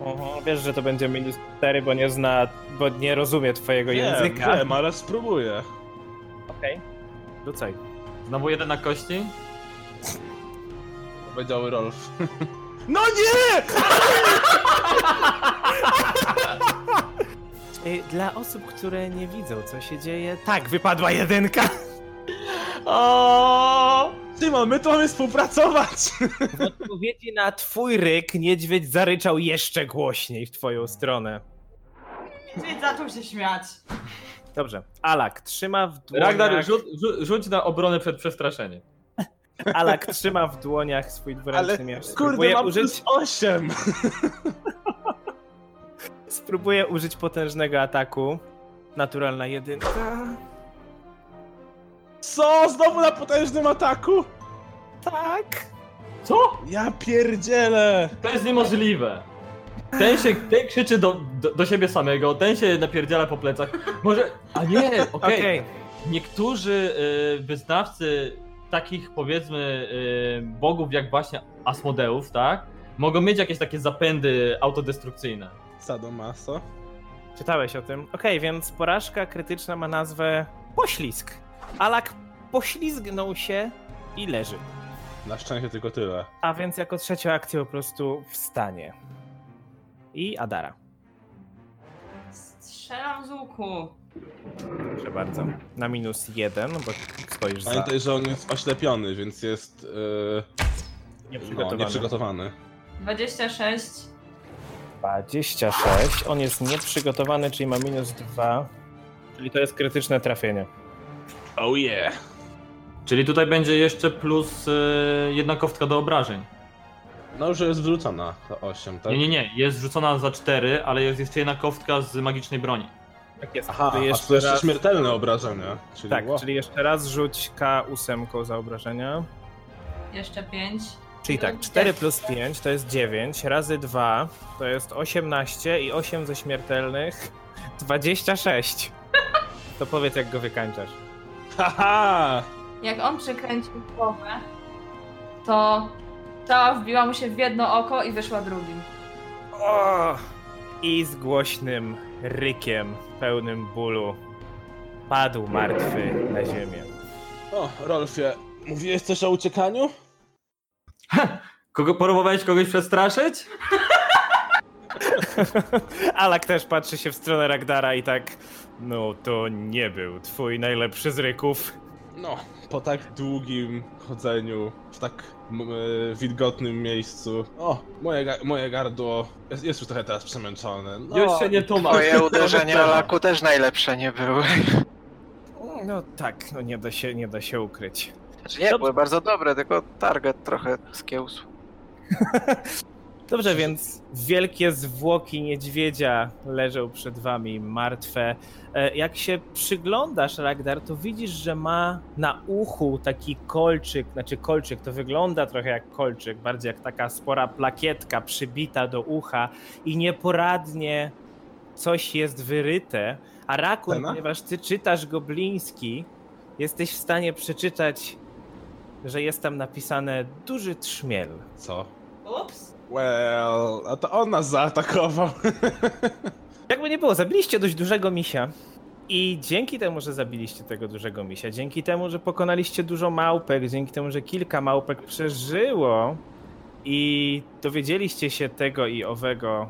Mhm, Wiesz, że to będzie minus 4, bo nie zna, bo nie rozumie twojego języka. Wiem, wiem, ale spróbuję. Okej. Rzucaj. Znowu jeden na kości. Powiedział Rolf. No nie! Y, Dla osób, które nie widzą, co się dzieje, tak, wypadła jedynka. O! Szymon, my to mamy współpracować! W odpowiedzi na twój ryk, niedźwiedź zaryczał jeszcze głośniej w twoją stronę. Czyli zaczął się śmiać. Dobrze. Alak trzyma w dłoniach... Ragnar, rzuć, rzu- rzuć na obronę przed przestraszeniem. Alak trzyma w dłoniach swój dwuręczny Ale miecz. kurde, mam użyć, plus 8! spróbuje użyć potężnego ataku. Naturalna jedynka. Co? Znowu na potężnym ataku? Tak. Co? Ja pierdzielę! To jest niemożliwe. Ten się, ten krzyczy do, do, do siebie samego, ten się napierdziela po plecach. Może, a nie, okej. Okej. Niektórzy y, wyznawcy takich powiedzmy y, bogów jak właśnie Asmodeów, tak? Mogą mieć jakieś takie zapędy autodestrukcyjne. Sadomaso. Czytałeś o tym. Okej, więc porażka krytyczna ma nazwę poślizg. Alak poślizgnął się i leży. Na szczęście tylko tyle. A więc jako trzecią akcję po prostu wstanie. I Adara. Strzelam z łuku. Proszę bardzo. Na minus jeden, bo stoisz za Pamiętaj, że on jest oślepiony, więc jest yy, no, nieprzygotowany. nieprzygotowany. 26. 26. On jest nieprzygotowany, czyli ma minus dwa. Czyli to jest krytyczne trafienie. Oh yeah! Czyli tutaj będzie jeszcze plus y, jedna kostka do obrażeń. No już jest wrzucona to 8, tak? Nie, nie, nie, jest rzucona za 4, ale jest jeszcze jedna kostka z magicznej broni. Tak jest. Aha, Czyli a to jeszcze raz- śmiertelne obrażenia. Czyli Tak, wow. czyli jeszcze raz rzuć K8 za obrażenia. Jeszcze 5. Czyli tak, 4 plus 5 to jest 9, razy 2 to jest 18 i 8 ze śmiertelnych 26. To powiedz jak go wykańczasz. Haha! Jak on przekręcił głowę, to cała wbiła mu się w jedno oko i wyszła drugim. O! I z głośnym rykiem, pełnym bólu, padł martwy na ziemię. O, Rolfie, mówiłeś coś o uciekaniu? Kogo próbowałeś kogoś przestraszyć? Alak też patrzy się w stronę Ragdara i tak, no to nie był twój najlepszy z ryków. No, po tak długim chodzeniu, w tak wilgotnym miejscu. O, moje, ga- moje gardło jest, jest już trochę teraz przemęczone. No, Już się nie tłumacz. Moje uderzenia laku też najlepsze nie były. No tak, no nie da się, nie da się ukryć. Znaczy nie, Dobrze. były bardzo dobre, tylko target trochę skiełsł. Dobrze, więc wielkie zwłoki niedźwiedzia leżą przed wami martwe. E, Jak się przyglądasz, Ragdar, to widzisz, że ma na uchu taki kolczyk, znaczy kolczyk, to wygląda trochę jak kolczyk, bardziej jak taka spora plakietka przybita do ucha i nieporadnie coś jest wyryte. A Rakun, ponieważ ty czytasz gobliński, jesteś w stanie przeczytać, że jest tam napisane duży trzmiel. Co? Ups. Well, a to on nas zaatakował. Jakby nie było, zabiliście dość dużego misia. I dzięki temu, że zabiliście tego dużego misia, dzięki temu, że pokonaliście dużo małpek, dzięki temu, że kilka małpek przeżyło i dowiedzieliście się tego i owego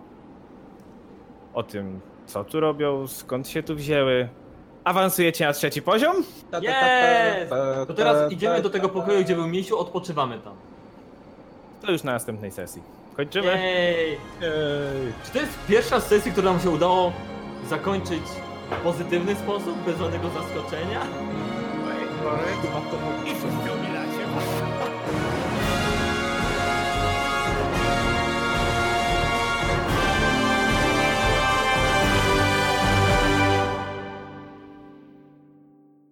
o tym, co tu robią, skąd się tu wzięły, awansujecie na trzeci poziom? Jest! To teraz idziemy do tego pokoju, gdzie był misiu, odpoczywamy tam. To już na następnej sesji. Kończymy. Czy to jest pierwsza z sesji, która nam się udało zakończyć w pozytywny sposób, bez żadnego zaskoczenia? Ej, chyba to mógł